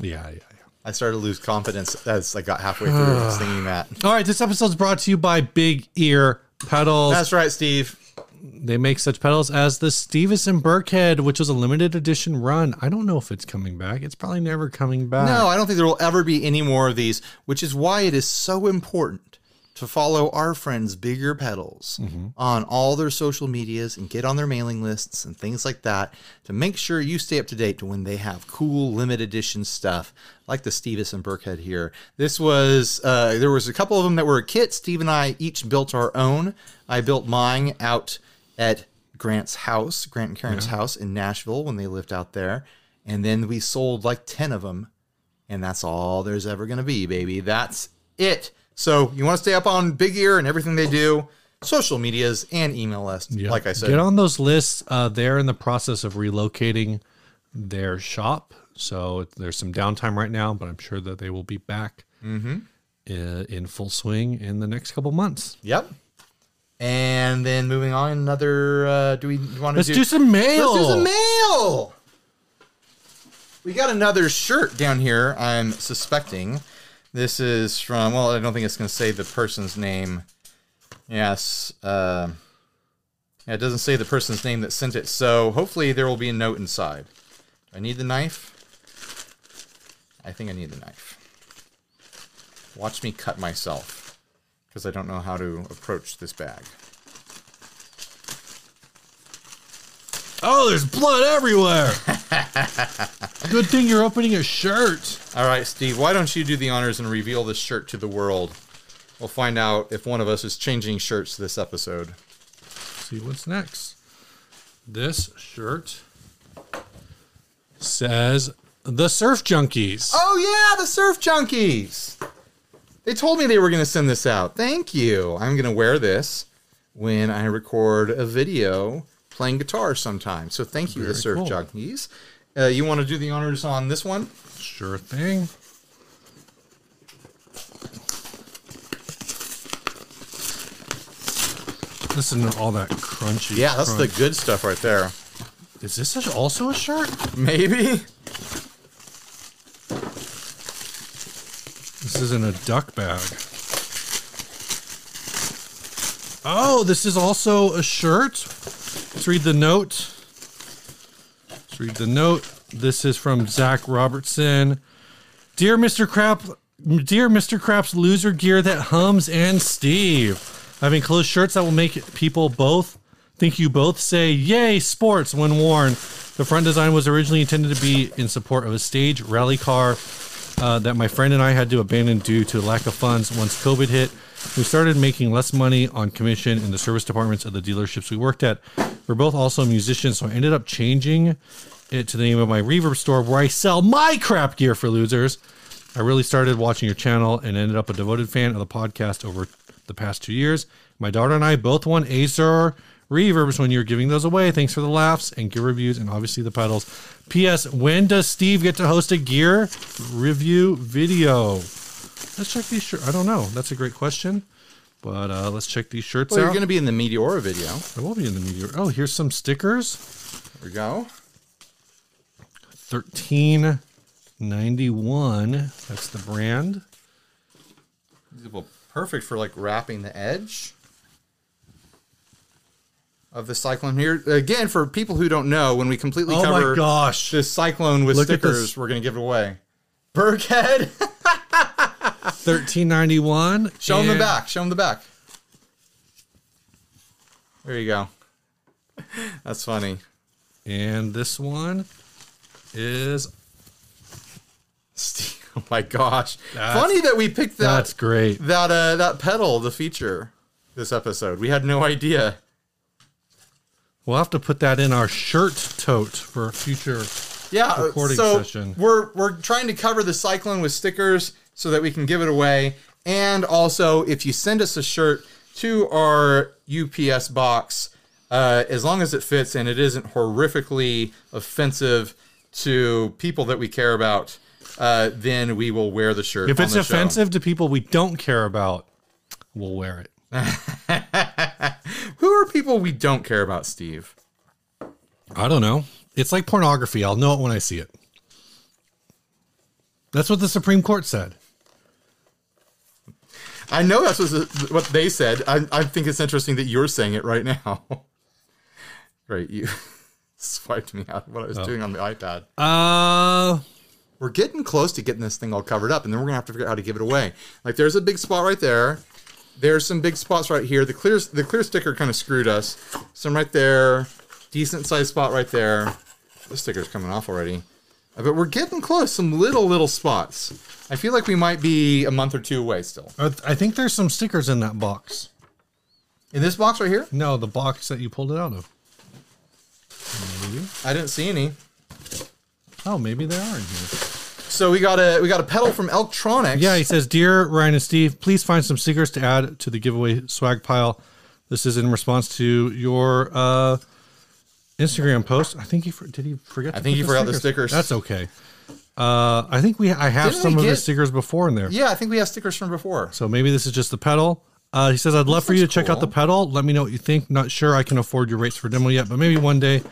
Yeah, yeah, yeah. I started to lose confidence as I got halfway through singing [SIGHS] that. All right, this episode's brought to you by Big Ear Pedals. That's right, Steve. They make such pedals as the Stevenson Burkhead, which was a limited edition run. I don't know if it's coming back. It's probably never coming back. No, I don't think there will ever be any more of these, which is why it is so important to follow our friends Big Ear Pedals on all their social medias and get on their mailing lists and things like that to make sure you stay up to date to when they have cool limited edition stuff like the Stevenson Burkhead here. This was uh, there was a couple of them that were a kit. Steve and I each built our own. I built mine out at Grant's house, Grant and Karen's house in Nashville when they lived out there. And then we sold like 10 of them. And that's all there's ever going to be, baby. That's it. So you want to stay up on Big Ear and everything they do, social medias and email us, Yeah. like I said. Get on those lists. Uh, they're in the process of relocating their shop. So there's some downtime right now, but I'm sure that they will be back Mm-hmm. uh, in full swing in the next couple months. Yep. And then moving on, another. Uh, do we want to Let's do some mail. Let's do some mail. We got another shirt down here. I'm suspecting this is from. Well, I don't think it's going to say the person's name. Yes. Uh, yeah, it doesn't say the person's name that sent it. So hopefully there will be a note inside. Do I need the knife? I think I need the knife. Watch me cut myself because I don't know how to approach this bag. Oh, there's blood everywhere. [LAUGHS] Good thing you're opening a shirt. All right, Steve, why don't you do the honors and reveal this shirt to the world? We'll find out if one of us is changing shirts this episode. See what's next. This shirt says the Surf Junkies. Oh, yeah, the Surf Junkies. They told me they were going to send this out. Thank you. I'm going to wear this when I record a video playing guitar sometime. So thank you, the Surf cool. Junkies. Uh, you want to do the honors on this one? Sure thing. Listen to all that crunchy. Yeah, that's the good stuff right there. Is this also a shirt? Maybe. This isn't a duck bag. Oh, this is also a shirt. Let's read the note. Let's read the note. This is from Zach Robertson. Dear Mr. Crap, dear Mr. Crap's loser gear that hums and Steve. I've enclosed shirts that will make people both think you both say "Yay, sports" when worn. The front design was originally intended to be in support of a stage rally car uh, that my friend and I had to abandon due to lack of funds once COVID hit. We started making less money on commission in the service departments of the dealerships we worked at. We're both also musicians, so I ended up changing it to the name of my reverb store where I sell my crap gear for losers. I really started watching your channel and ended up a devoted fan of the podcast over the past two years. My daughter and I both won Acer reverbs when you're giving those away. Thanks for the laughs and gear reviews and obviously the pedals. P.S. When does Steve get to host a gear review video? Let's check these shirts. I don't know. That's a great question. But uh, let's check these shirts Well, you're going to be in the Meteora video. I will be in the meteor. Oh, here's some stickers. There we go. Thirteen ninety one. That's the brand. Perfect for like wrapping the edge of the cyclone here. Again, for people who don't know, when we completely Oh cover my gosh! this cyclone with Look stickers, we're going to give it away. Burkhead. [LAUGHS] Thirteen ninety one. Show them the back. Show them the back. There you go. That's funny. And this one is [LAUGHS] Oh my gosh. That's- funny that we picked that that's great. that uh that pedal the feature this episode. We had no idea. We'll have to put that in our shirt tote for a future. Yeah, uh, recording so session. We're we're trying to cover the cyclone with stickers so that we can give it away. And also, if you send us a shirt to our UPS box, uh, as long as it fits and it isn't horrifically offensive to people that we care about, uh, then we will wear the shirt. If on it's the show. offensive to people we don't care about, we'll wear it. [LAUGHS] who are people we don't care about, Steve? I don't know. It's like pornography. I'll know it when I see it. That's what the Supreme Court said. I know that's what, what they said. I, I think it's interesting that you're saying it right now. [LAUGHS] Great, you [LAUGHS] swiped me out of what I was doing on the iPad. Uh, We're getting close to getting this thing all covered up, and then we're gonna have to figure out how to give it away. Like, there's a big spot right there. There's some big spots right here. The clear the clear sticker kind of screwed us. Some right there. Decent sized spot right there. The sticker's coming off already. Uh, But we're getting close. Some little little spots. I feel like we might be a month or two away still. I I think there's some stickers in that box. In this box right here, No, the box that you pulled it out of. Maybe. I didn't see any. Oh, maybe they are in here. So we got a we got a pedal from Elktronics. Yeah, he says, "Dear Ryan and Steve, please find some stickers to add to the giveaway swag pile. This is in response to your uh, Instagram post. I think he for- did he forget. I think he forgot the stickers. That's okay. Uh, I think we I have Didn't some of the stickers before in there. Yeah, I think we have stickers from before. So maybe this is just the pedal. Uh, he says, I'd love for you to looks check out the pedal. Let me know what you think. Not sure I can afford your rates for demo yet, but maybe one day.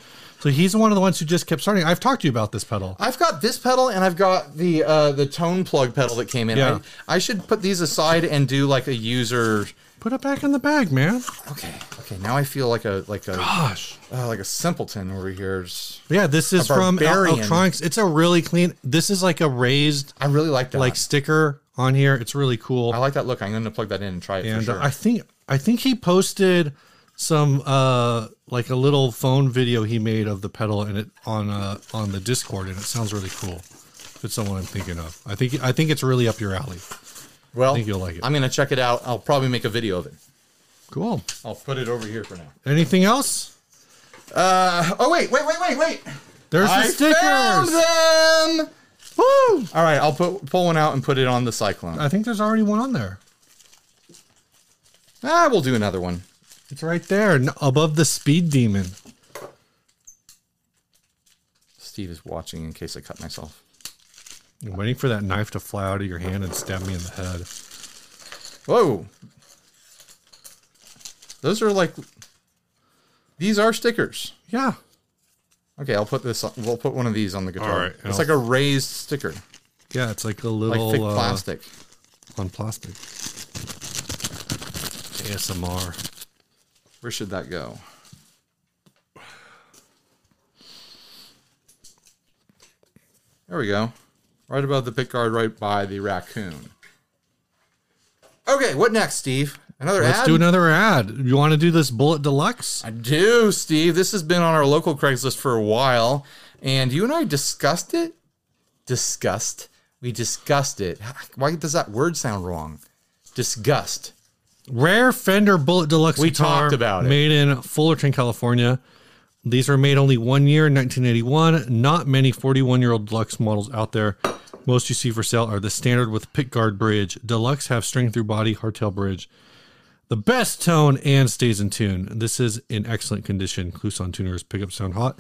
So he's one of the ones who just kept starting. I've talked to you about this pedal. I've got this pedal and I've got the uh, the tone plug pedal that came in. Yeah. I, I should put these aside and do like a user. Put it back in the bag, man. Okay, okay. Now I feel like a like a Gosh. uh, like a simpleton over here. Yeah, this is from El- Elktronics. It's a really clean. This is like a raised I really like that. like sticker on here. It's really cool. I like that look. I'm going to plug that in and try it and sure. I think I think he posted some uh like a little phone video he made of the pedal and it on uh on the Discord and it sounds really cool. If it's someone I'm thinking of. I think I think it's really up your alley. well, I think you'll like it. I'm to check it out. I'll probably make a video of it. Cool. I'll put it over here for now. Anything else? Uh, oh wait, wait, wait, wait, wait. There's the I stickers. found them. Woo! All right, I'll put pull one out and put it on the Cyclone. I think there's already one on there. Ah, we'll do another one. It's right there above the speed demon. Steve is watching in case I cut myself. I'm waiting for that knife to fly out of your hand and stab me in the head. Whoa. Those are like these are stickers. Yeah. Okay, I'll put this on, we'll put one of these on the guitar. All right, it's I'll- like a raised sticker, Yeah, it's like a like little thick uh, plastic. on plastic. ASMR. Where should that go? There we go. Right above the pick guard, right by the raccoon. Okay, what next, Steve? Another ad. Let's ad? do another ad. You want to do this Bullet Deluxe? I do, Steve. This has been on our local Craigslist for a while, and you and I discussed it. Discussed. We discussed it. Why does that word sound wrong? Disgust. Rare Fender Bullet Deluxe We guitar talked about it. made in Fullerton, California. These were made only one year in 1981. Not many 41 year old deluxe models out there. Most you see for sale are the standard with pickguard bridge. Deluxe have string through body, hardtail bridge. The best tone and stays in tune. This is in excellent condition. Kluson tuners pickup sound hot.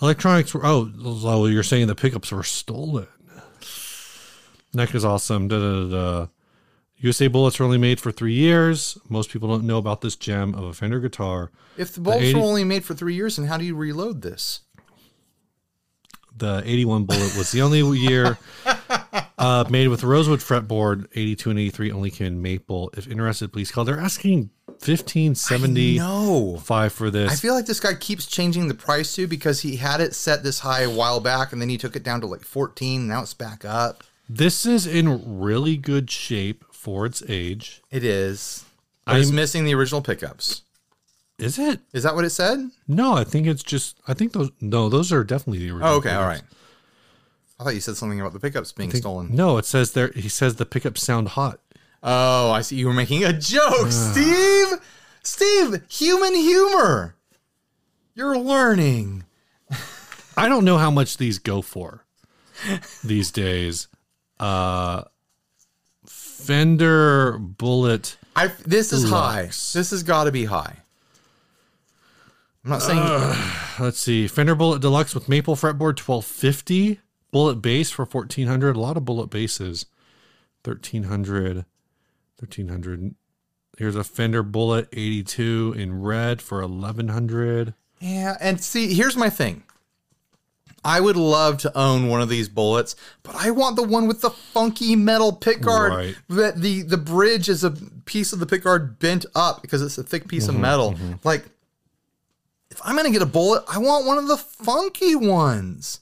Electronics were oh, so you're saying the pickups were stolen. Neck is awesome. Da, da, da, da. USA bullets are only made for three years. Most people don't know about this gem of a Fender guitar. If the bolts 80 were only made for three years, then how do you reload this? The 81 bullet was the only year [LAUGHS] uh, made with rosewood fretboard. 82 and 83 only came in maple. If interested, please call. They're asking 1575 No. for this. I feel like this guy keeps changing the price too because he had it set this high a while back and then he took it down to like 14. Now it's back up. this is in really good shape for its age. It is. I'm- missing the original pickups. Is it? Is that what it said? No, I think it's just. I think those. No, those are definitely the original. Oh, okay. All pickups. right. I thought you said something about the pickups being stolen. No, it says there. He says the pickups sound hot. Oh, I see. You were making a joke, Steve. Steve, human humor. You're learning. I don't know how much these go for these days. Uh Fender Bullet. I this is high. This has got to be high. I'm not saying uh, Let's see. Fender Bullet Deluxe with maple fretboard 1250. Bullet bass for 1400. A lot of bullet basses. 1300. 1300. Here's a Fender Bullet 82 in red for 1100. Yeah, and see, here's my thing. I would love to own one of these bullets, but I want the one with the funky metal pickguard. Right. That the the bridge is a piece of the pickguard bent up because it's a thick piece of mm-hmm, metal. Mm-hmm. Like, if I'm gonna get a bullet, I want one of the funky ones.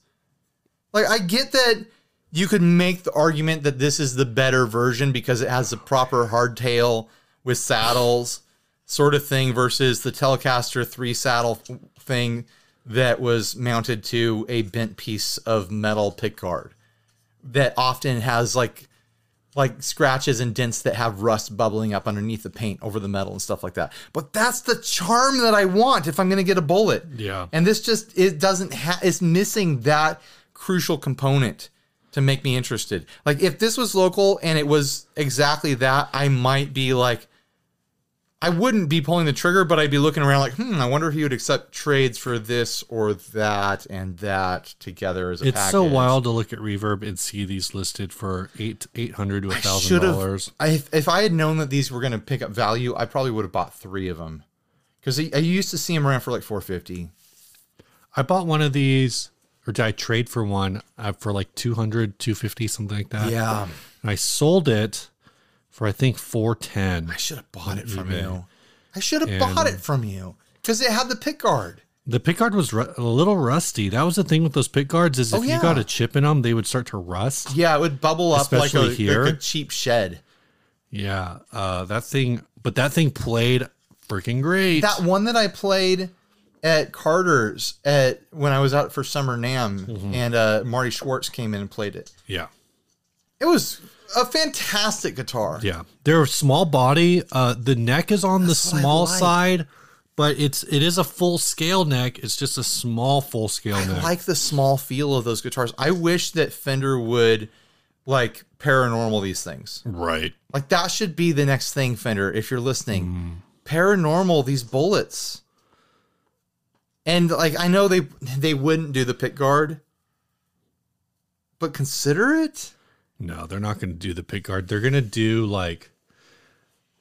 Like, I get that you could make the argument that this is the better version because it has the proper hardtail with saddles, sort of thing, versus the Telecaster three saddle thing that was mounted to a bent piece of metal pickguard that often has like like scratches and dents that have rust bubbling up underneath the paint over the metal and stuff like that. But that's the charm that I want if I'm going to get a bullet. Yeah. And this just it doesn't have it's missing that crucial component to make me interested. Like if this was local and it was exactly that, I might be like I wouldn't be pulling the trigger, but I'd be looking around like, hmm, I wonder if he would accept trades for this or that and that together as a It's package. so wild to look at Reverb and see these listed for eight eight hundred to a thousand dollars. I, if I had known that these were going to pick up value, I probably would have bought three of them. Because I, I used to see them around for like four fifty. I bought one of these, or did I trade for one uh, for like 200, 250, something like that? Yeah, And I sold it for I think four ten. I should have bought it from eBay. you. I should have And- bought it from you because it had the pick guard. The pickguard was ru- a little rusty. That was the thing with those pickguards is if Oh, you got a chip in them, they would start to rust. Yeah, it would bubble up like, a, here. like a cheap shed. Yeah, uh, that thing. But that thing played freaking great. That one that I played at Carter's at when I was out for summer NAMM, Mm-hmm. and uh, Marty Schwartz came in and played it. yeah, It was a fantastic guitar. yeah. They're a small body. Uh, the neck is on That's the small like. side, but it's it is a full scale neck. It's just a small full scale I neck. like the small feel of those guitars. I wish that Fender would like paranormal these things. right. Like that should be the next thing, Fender, if you're listening. Mm. Paranormal these bullets. And like I know they they wouldn't do the pick guard, but consider it. No, they're not going to do the pit guard. They're going to do like.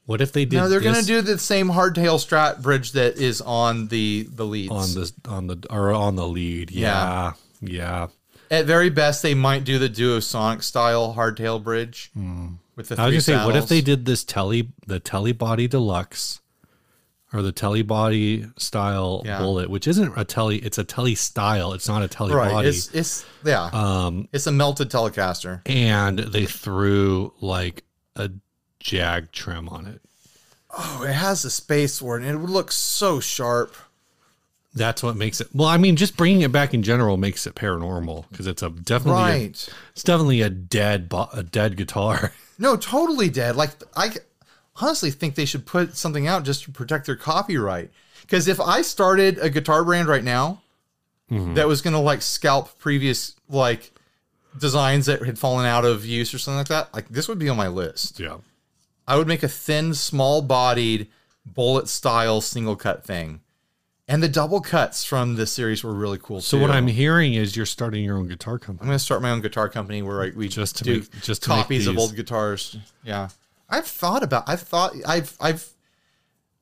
What if they did? No, they're gonna do the same hardtail strat bridge that is on the the leads. on the on the or on the lead. Yeah, yeah. At very best, they might do the duo Sonic style hardtail bridge hmm. with the. I was gonna say, what if they did this telly, the telly body deluxe, or the telly body style Yeah. bullet, which isn't a telly, it's a telly style. It's not a telly right? body. It's it's yeah. um, it's a melted Telecaster. and they threw like a jag trim on it. Oh, it has the space for it, and it would look so sharp. That's what makes it. Well, I mean, just bringing it back in general makes it paranormal because it's a definitely, a- Right. it's definitely a dead, bo- a dead guitar. [LAUGHS] No, totally dead. Like I honestly think they should put something out just to protect their copyright. Because if I started a guitar brand right now Mm-hmm. that was gonna like scalp previous like designs that had fallen out of use or something like that, like this would be on my list. yeah. I would make a thin, small bodied bullet style single cut thing. And the double cuts from this series were really cool So too. what I'm hearing is you're starting your own guitar company. I'm gonna start my own guitar company where I, we Just to do make- just to make copies of old guitars. Yeah, I've thought about. I've thought. I've. I've.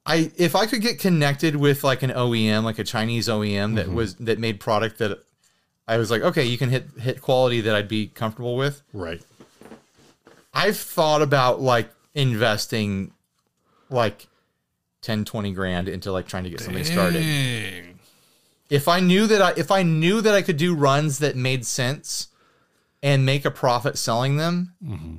I if I could get connected with like an OEM, like a Chinese OEM that Mm-hmm. was that made product that I was like, okay, you can hit hit quality that I'd be comfortable with. Right. I've thought about like investing like 10, 20 grand into like trying to get something started. If I knew that I if I knew that I could do runs that made sense and make a profit selling them Mm-hmm.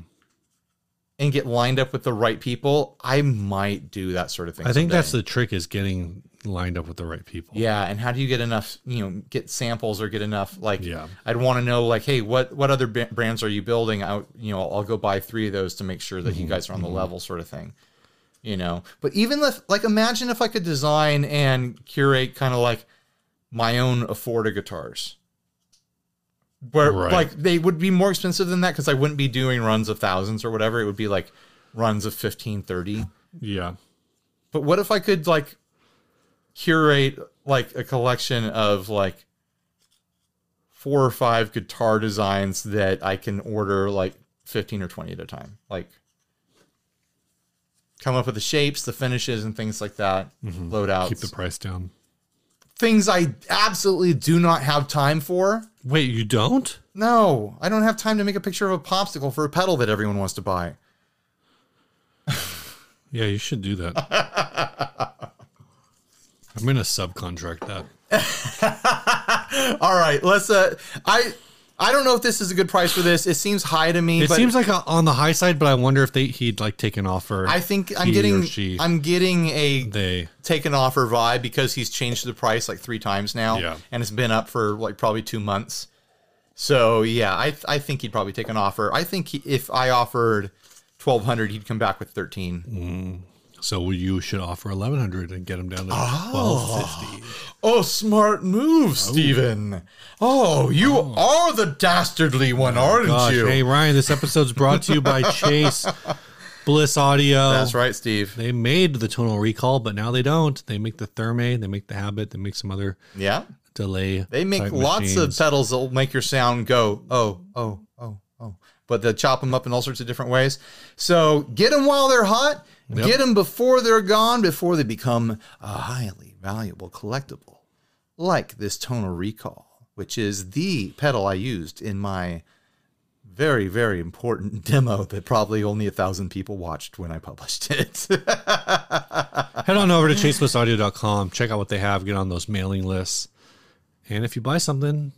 And get lined up with the right people, I might do that sort of thing. I think someday. that's the trick is getting lined up with the right people. yeah. And how do you get enough? You know, get samples or get enough? Like, Yeah. I'd want to know like, hey, what what other brands are you building? I you know, I'll go buy three of those to make sure that Mm-hmm. you guys are on the level, sort of thing. You know, but even if like imagine if I could design and curate kind of like my own Afforda guitars. Where Right. like they would be more expensive than that because I wouldn't be doing runs of thousands or whatever. It would be like runs of 15, 30. Yeah. But what if I could like curate like a collection of like four or five guitar designs that I can order like 15 or 20 at a time? Like come up with the shapes, the finishes, and things like that. Mm-hmm. Load outs. Keep the price down. Things I absolutely do not have time for. Wait, you don't? No, I don't have time to make a picture of a popsicle for a pedal that everyone wants to buy. [LAUGHS] Yeah, you should do that. [LAUGHS] I'm gonna subcontract that. All right, let's. Uh, I I don't know if this is a good price for this. It seems high to me. It seems like a, on the high side, but I wonder if they he'd like take an offer. I think I'm getting she. I'm getting a they take an offer vibe because he's changed the price like three times now, Yeah. and it's been up for like probably two months. So yeah, I I think he'd probably take an offer. I think he, if I offered twelve hundred, he'd come back with thirteen. Mm. So you should offer eleven hundred and get him down to ah. twelve fifty. Oh, smart move, oh. Stephen. Oh, you oh. are the dastardly one, oh aren't Gosh, you? hey Ryan, this episode's brought to you by [LAUGHS] Chase Bliss Audio. That's right, Steve. They made the tonal recall, but now they don't. They make the Thermae, they make the Habit, they make some other Yeah, delay. they make lots of pedals that'll make your sound go oh oh oh oh, but they chop them up in all sorts of different ways. So get them while they're hot. Yep. Get them before they're gone, before they become a highly valuable collectible, like this tonal recall, which is the pedal I used in my very very important [LAUGHS] demo that probably only a thousand people watched when I published [LAUGHS] it. Head on over to chaseblissaudio.com. Check out what they have. Get on those mailing lists. And if you buy something,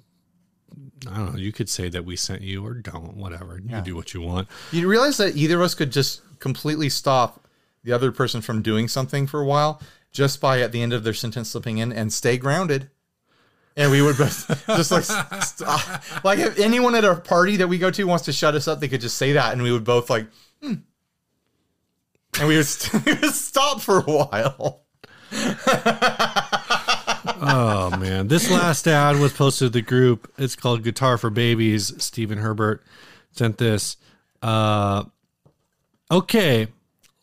I don't know, you could say that we sent you or don't, whatever. You can do what you want. You realize that either of us could just completely stop the other person from doing something for a while just by at the end of their sentence slipping in and stay grounded. And we would both [LAUGHS] just like stop. like if anyone at a party that we go to wants to shut us up, they could just say that, and we would both like, hmm. and we would, st- [LAUGHS] stop for a while. Oh man, this last ad was posted to the group. It's called Guitar for Babies. Stephen Herbert sent this. Uh, okay,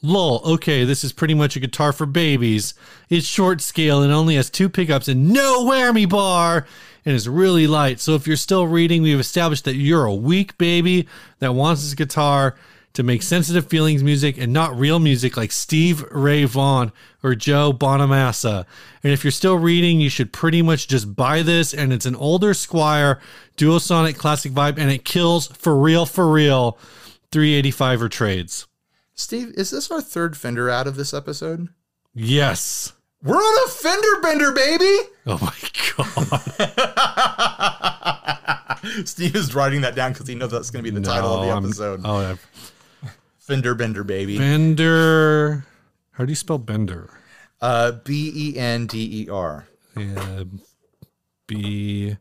lol. Okay, this is pretty much a guitar for babies. It's short scale and only has two pickups and no whammy bar, and is really light. So if you're still reading, we've established that you're a weak baby that wants this guitar to make sensitive feelings music and not real music like Steve Ray Vaughan or Joe Bonamassa. And if you're still reading, you should pretty much just buy this. And it's an older Squier Duosonic classic vibe, and it kills for real, for real. 385 or trades. Steve, is this our third Fender ad of this episode? Yes. We're on a Fender bender, baby. Oh my god. [LAUGHS] Steve is writing that down because he knows that's going to be the title of the No, I'm- episode. Oh, yeah. Fender bender, baby. Bender. How do you spell Bender? Uh, B E N D E R. Yeah, B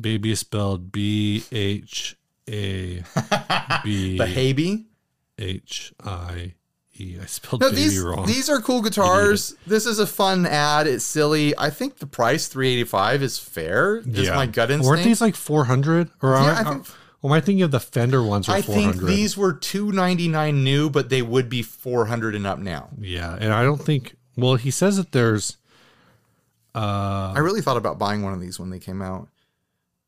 baby spelled B H A B [LAUGHS] Baby. H I E. I spelled No, these wrong. these are cool guitars. This is a fun ad. It's silly. I think the price three eighty five is fair. Is my gut instinct. Weren't these like four hundred? Or Yeah, am I I, think- or am I thinking of the Fender ones? Are I think these were two ninety nine new, but they would be four hundred and up now. Yeah, and I don't think. Well, he says that there's. Uh, I really thought about buying one of these when they came out.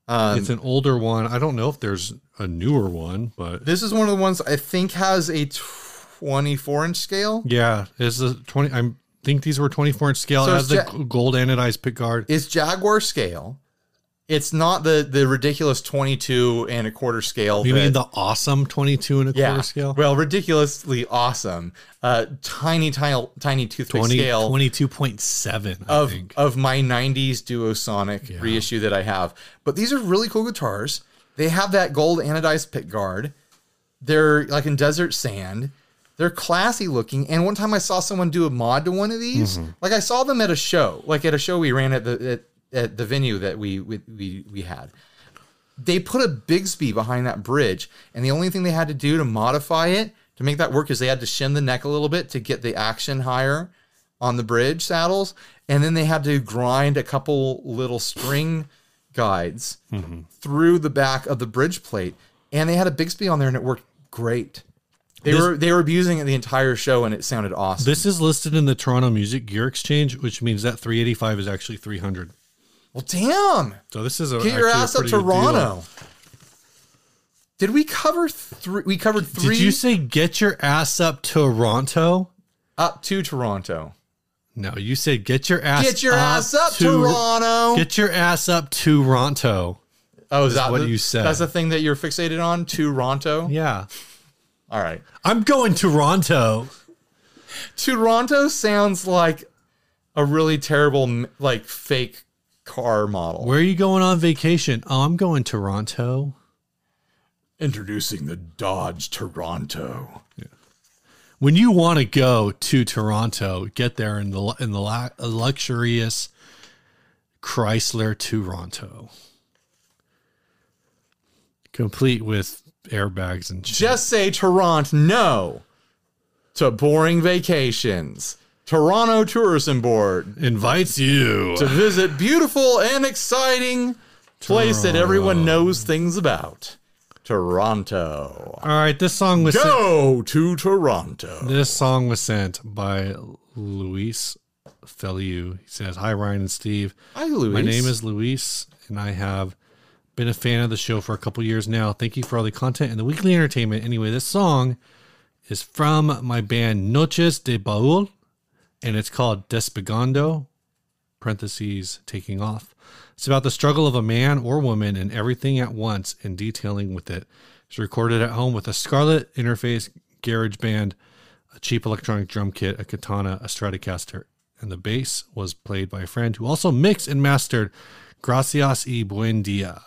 Um, it's an older one. I don't know if there's a newer one, but this is one of the ones I think has a twenty four inch scale. yeah, it's a twenty. I think these were twenty four inch scale. So it has it's the ja- gold anodized pick guard. It's Jaguar scale. It's not the the ridiculous twenty two and a quarter scale. You that- mean the awesome 22 and a yeah, quarter scale? well, ridiculously awesome. Uh, tiny, tiny, tiny toothpick 20, scale 22.7, I of of my '90s Duosonic reissue that I have. But these are really cool guitars. They have that gold anodized pit guard. They're like in desert sand. They're classy looking. And one time I saw someone do a mod to one of these. Mm-hmm. Like I saw them at a show, like at a show we ran at the at, at the venue that we we we, we had. They put a Bigsby behind that bridge, and the only thing they had to do to modify it to make that work is they had to shin the neck a little bit to get the action higher on the bridge saddles, and then they had to grind a couple little string guides mm-hmm. through the back of the bridge plate, and they had a Bigsby on there, and it worked great. They This- were they were abusing it the entire show, and it sounded awesome. This is listed in the Toronto Music Gear Exchange, which means that 385 is actually 300. well, damn, So this is a get your ass up. Toronto. Did we cover three? We covered three Did you say get your ass up Toronto? up to Toronto. No, you said get your ass Get your up ass up, to Toronto. Get your ass up to Toronto. oh, is that what the- you said. That's the thing that you're fixated on, Toronto. Yeah. All right. I'm going to Toronto. Toronto sounds like a really terrible, like fake car model. Where are you going on vacation? Oh, I'm going to Toronto. Introducing the Dodge Toronto. When you want to go to Toronto, get there in the in the la- luxurious Chrysler Toronto, complete with airbags and shit. Just say Toronto no to boring vacations. Toronto Tourism Board invites you. to visit beautiful and exciting place that everyone knows things about. Toronto. All right, this song was sent, Go to Toronto. this song was sent by Luis Feliu. He says, "Hi Ryan and Steve. Hi, Luis. My name is Luis, and I have been a fan of the show for a couple years now. Thank you for all the content and the weekly entertainment. Anyway, this song is from my band Noches de Baul, and it's called Despegando, parentheses, taking off. It's about the struggle of a man or woman and everything at once and detailing with it. It's recorded at home with a Scarlett Interface Garage Band, a cheap electronic drum kit, a katana, a Stratocaster, and the bass was played by a friend who also mixed and mastered Gracias y Buen Dia.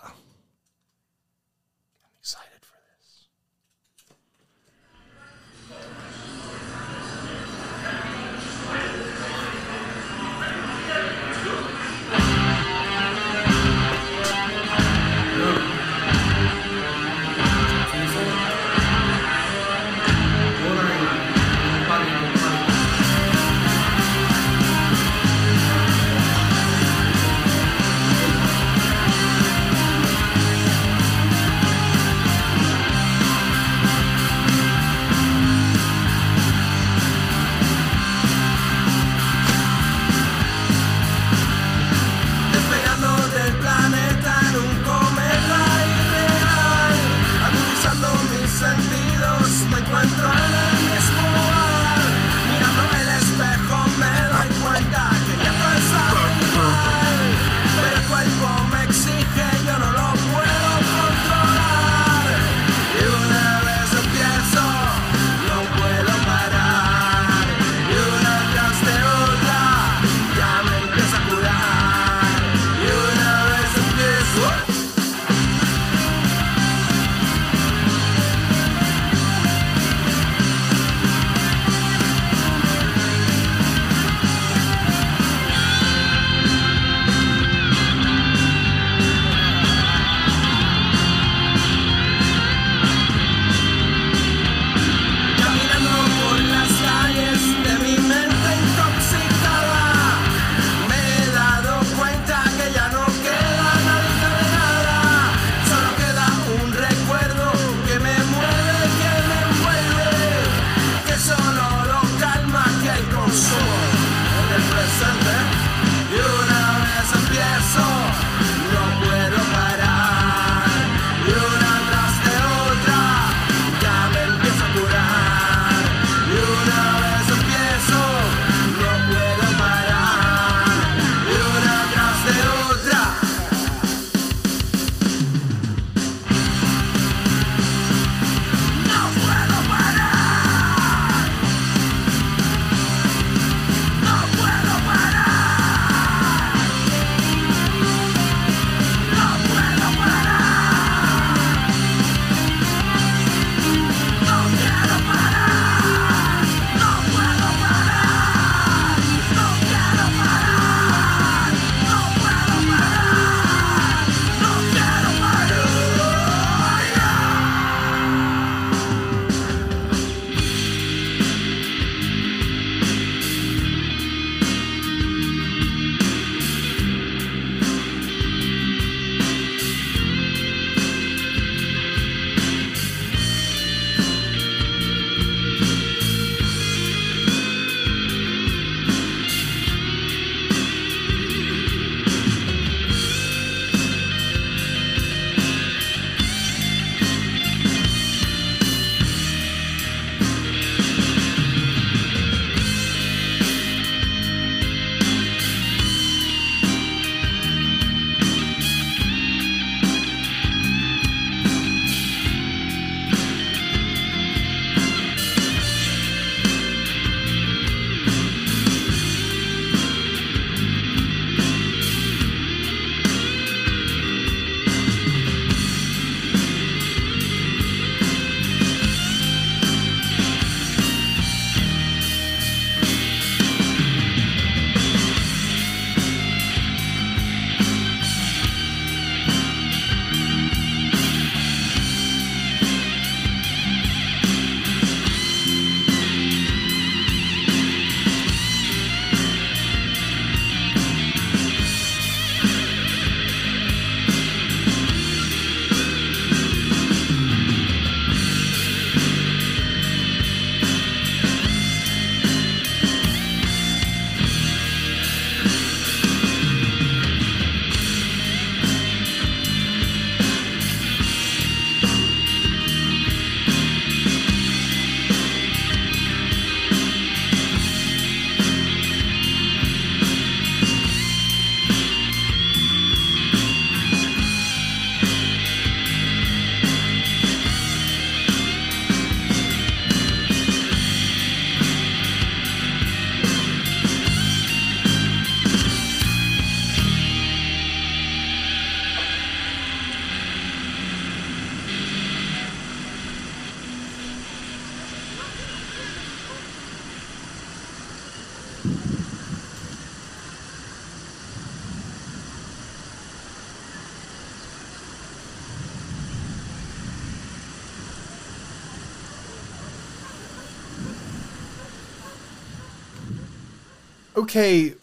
Okay,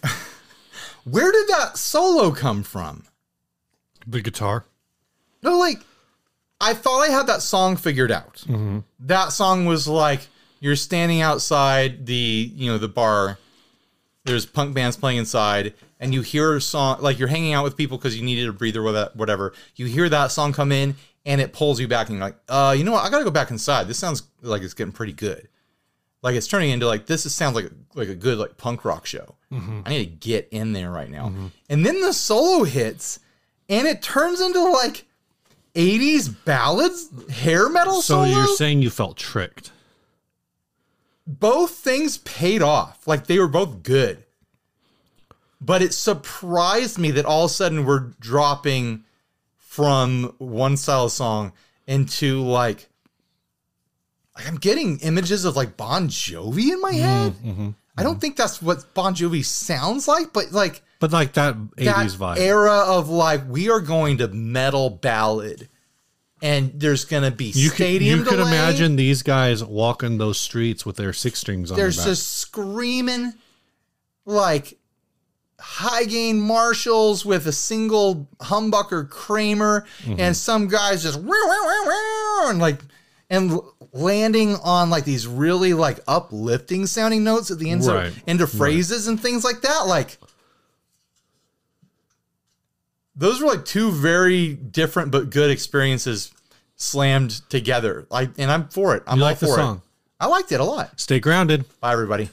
[LAUGHS] where did that solo come from? The guitar. No, like I thought I had that song figured out. That song was like you're standing outside the you know the bar. There's punk bands playing inside, and you hear a song like you're hanging out with people because you needed a breather, or whatever. You hear that song come in, and it pulls you back, and you're like, uh, you know what? I gotta go back inside. This sounds like it's getting pretty good. Like it's turning into like this is, sounds like like a good like punk rock show. Mm-hmm. I need to get in there right now. Mm-hmm. And then the solo hits, and it turns into like 80s ballads, hair metal So solo. you're saying you felt tricked. both things paid off. Like they were both good. But it surprised me that all of a sudden we're dropping from one style of song into like like I'm getting images of like Bon Jovi in my mm-hmm, head. Mm-hmm, I don't mm-hmm. think that's what Bon Jovi sounds like, but like But like that 80s that vibe. era of like we are going to metal ballad and there's gonna be you could, stadium you could imagine these guys walking those streets with their six strings on there's just screaming like high gain Marshalls with a single humbucker Kramer Mm-hmm. and some guys just and like and landing on like these really like uplifting sounding notes at the end Right. of of phrases and things like that like those were like two very different but good experiences slammed together like and i'm for it i'm You all like the for it. song? i liked it a lot Stay grounded. bye everybody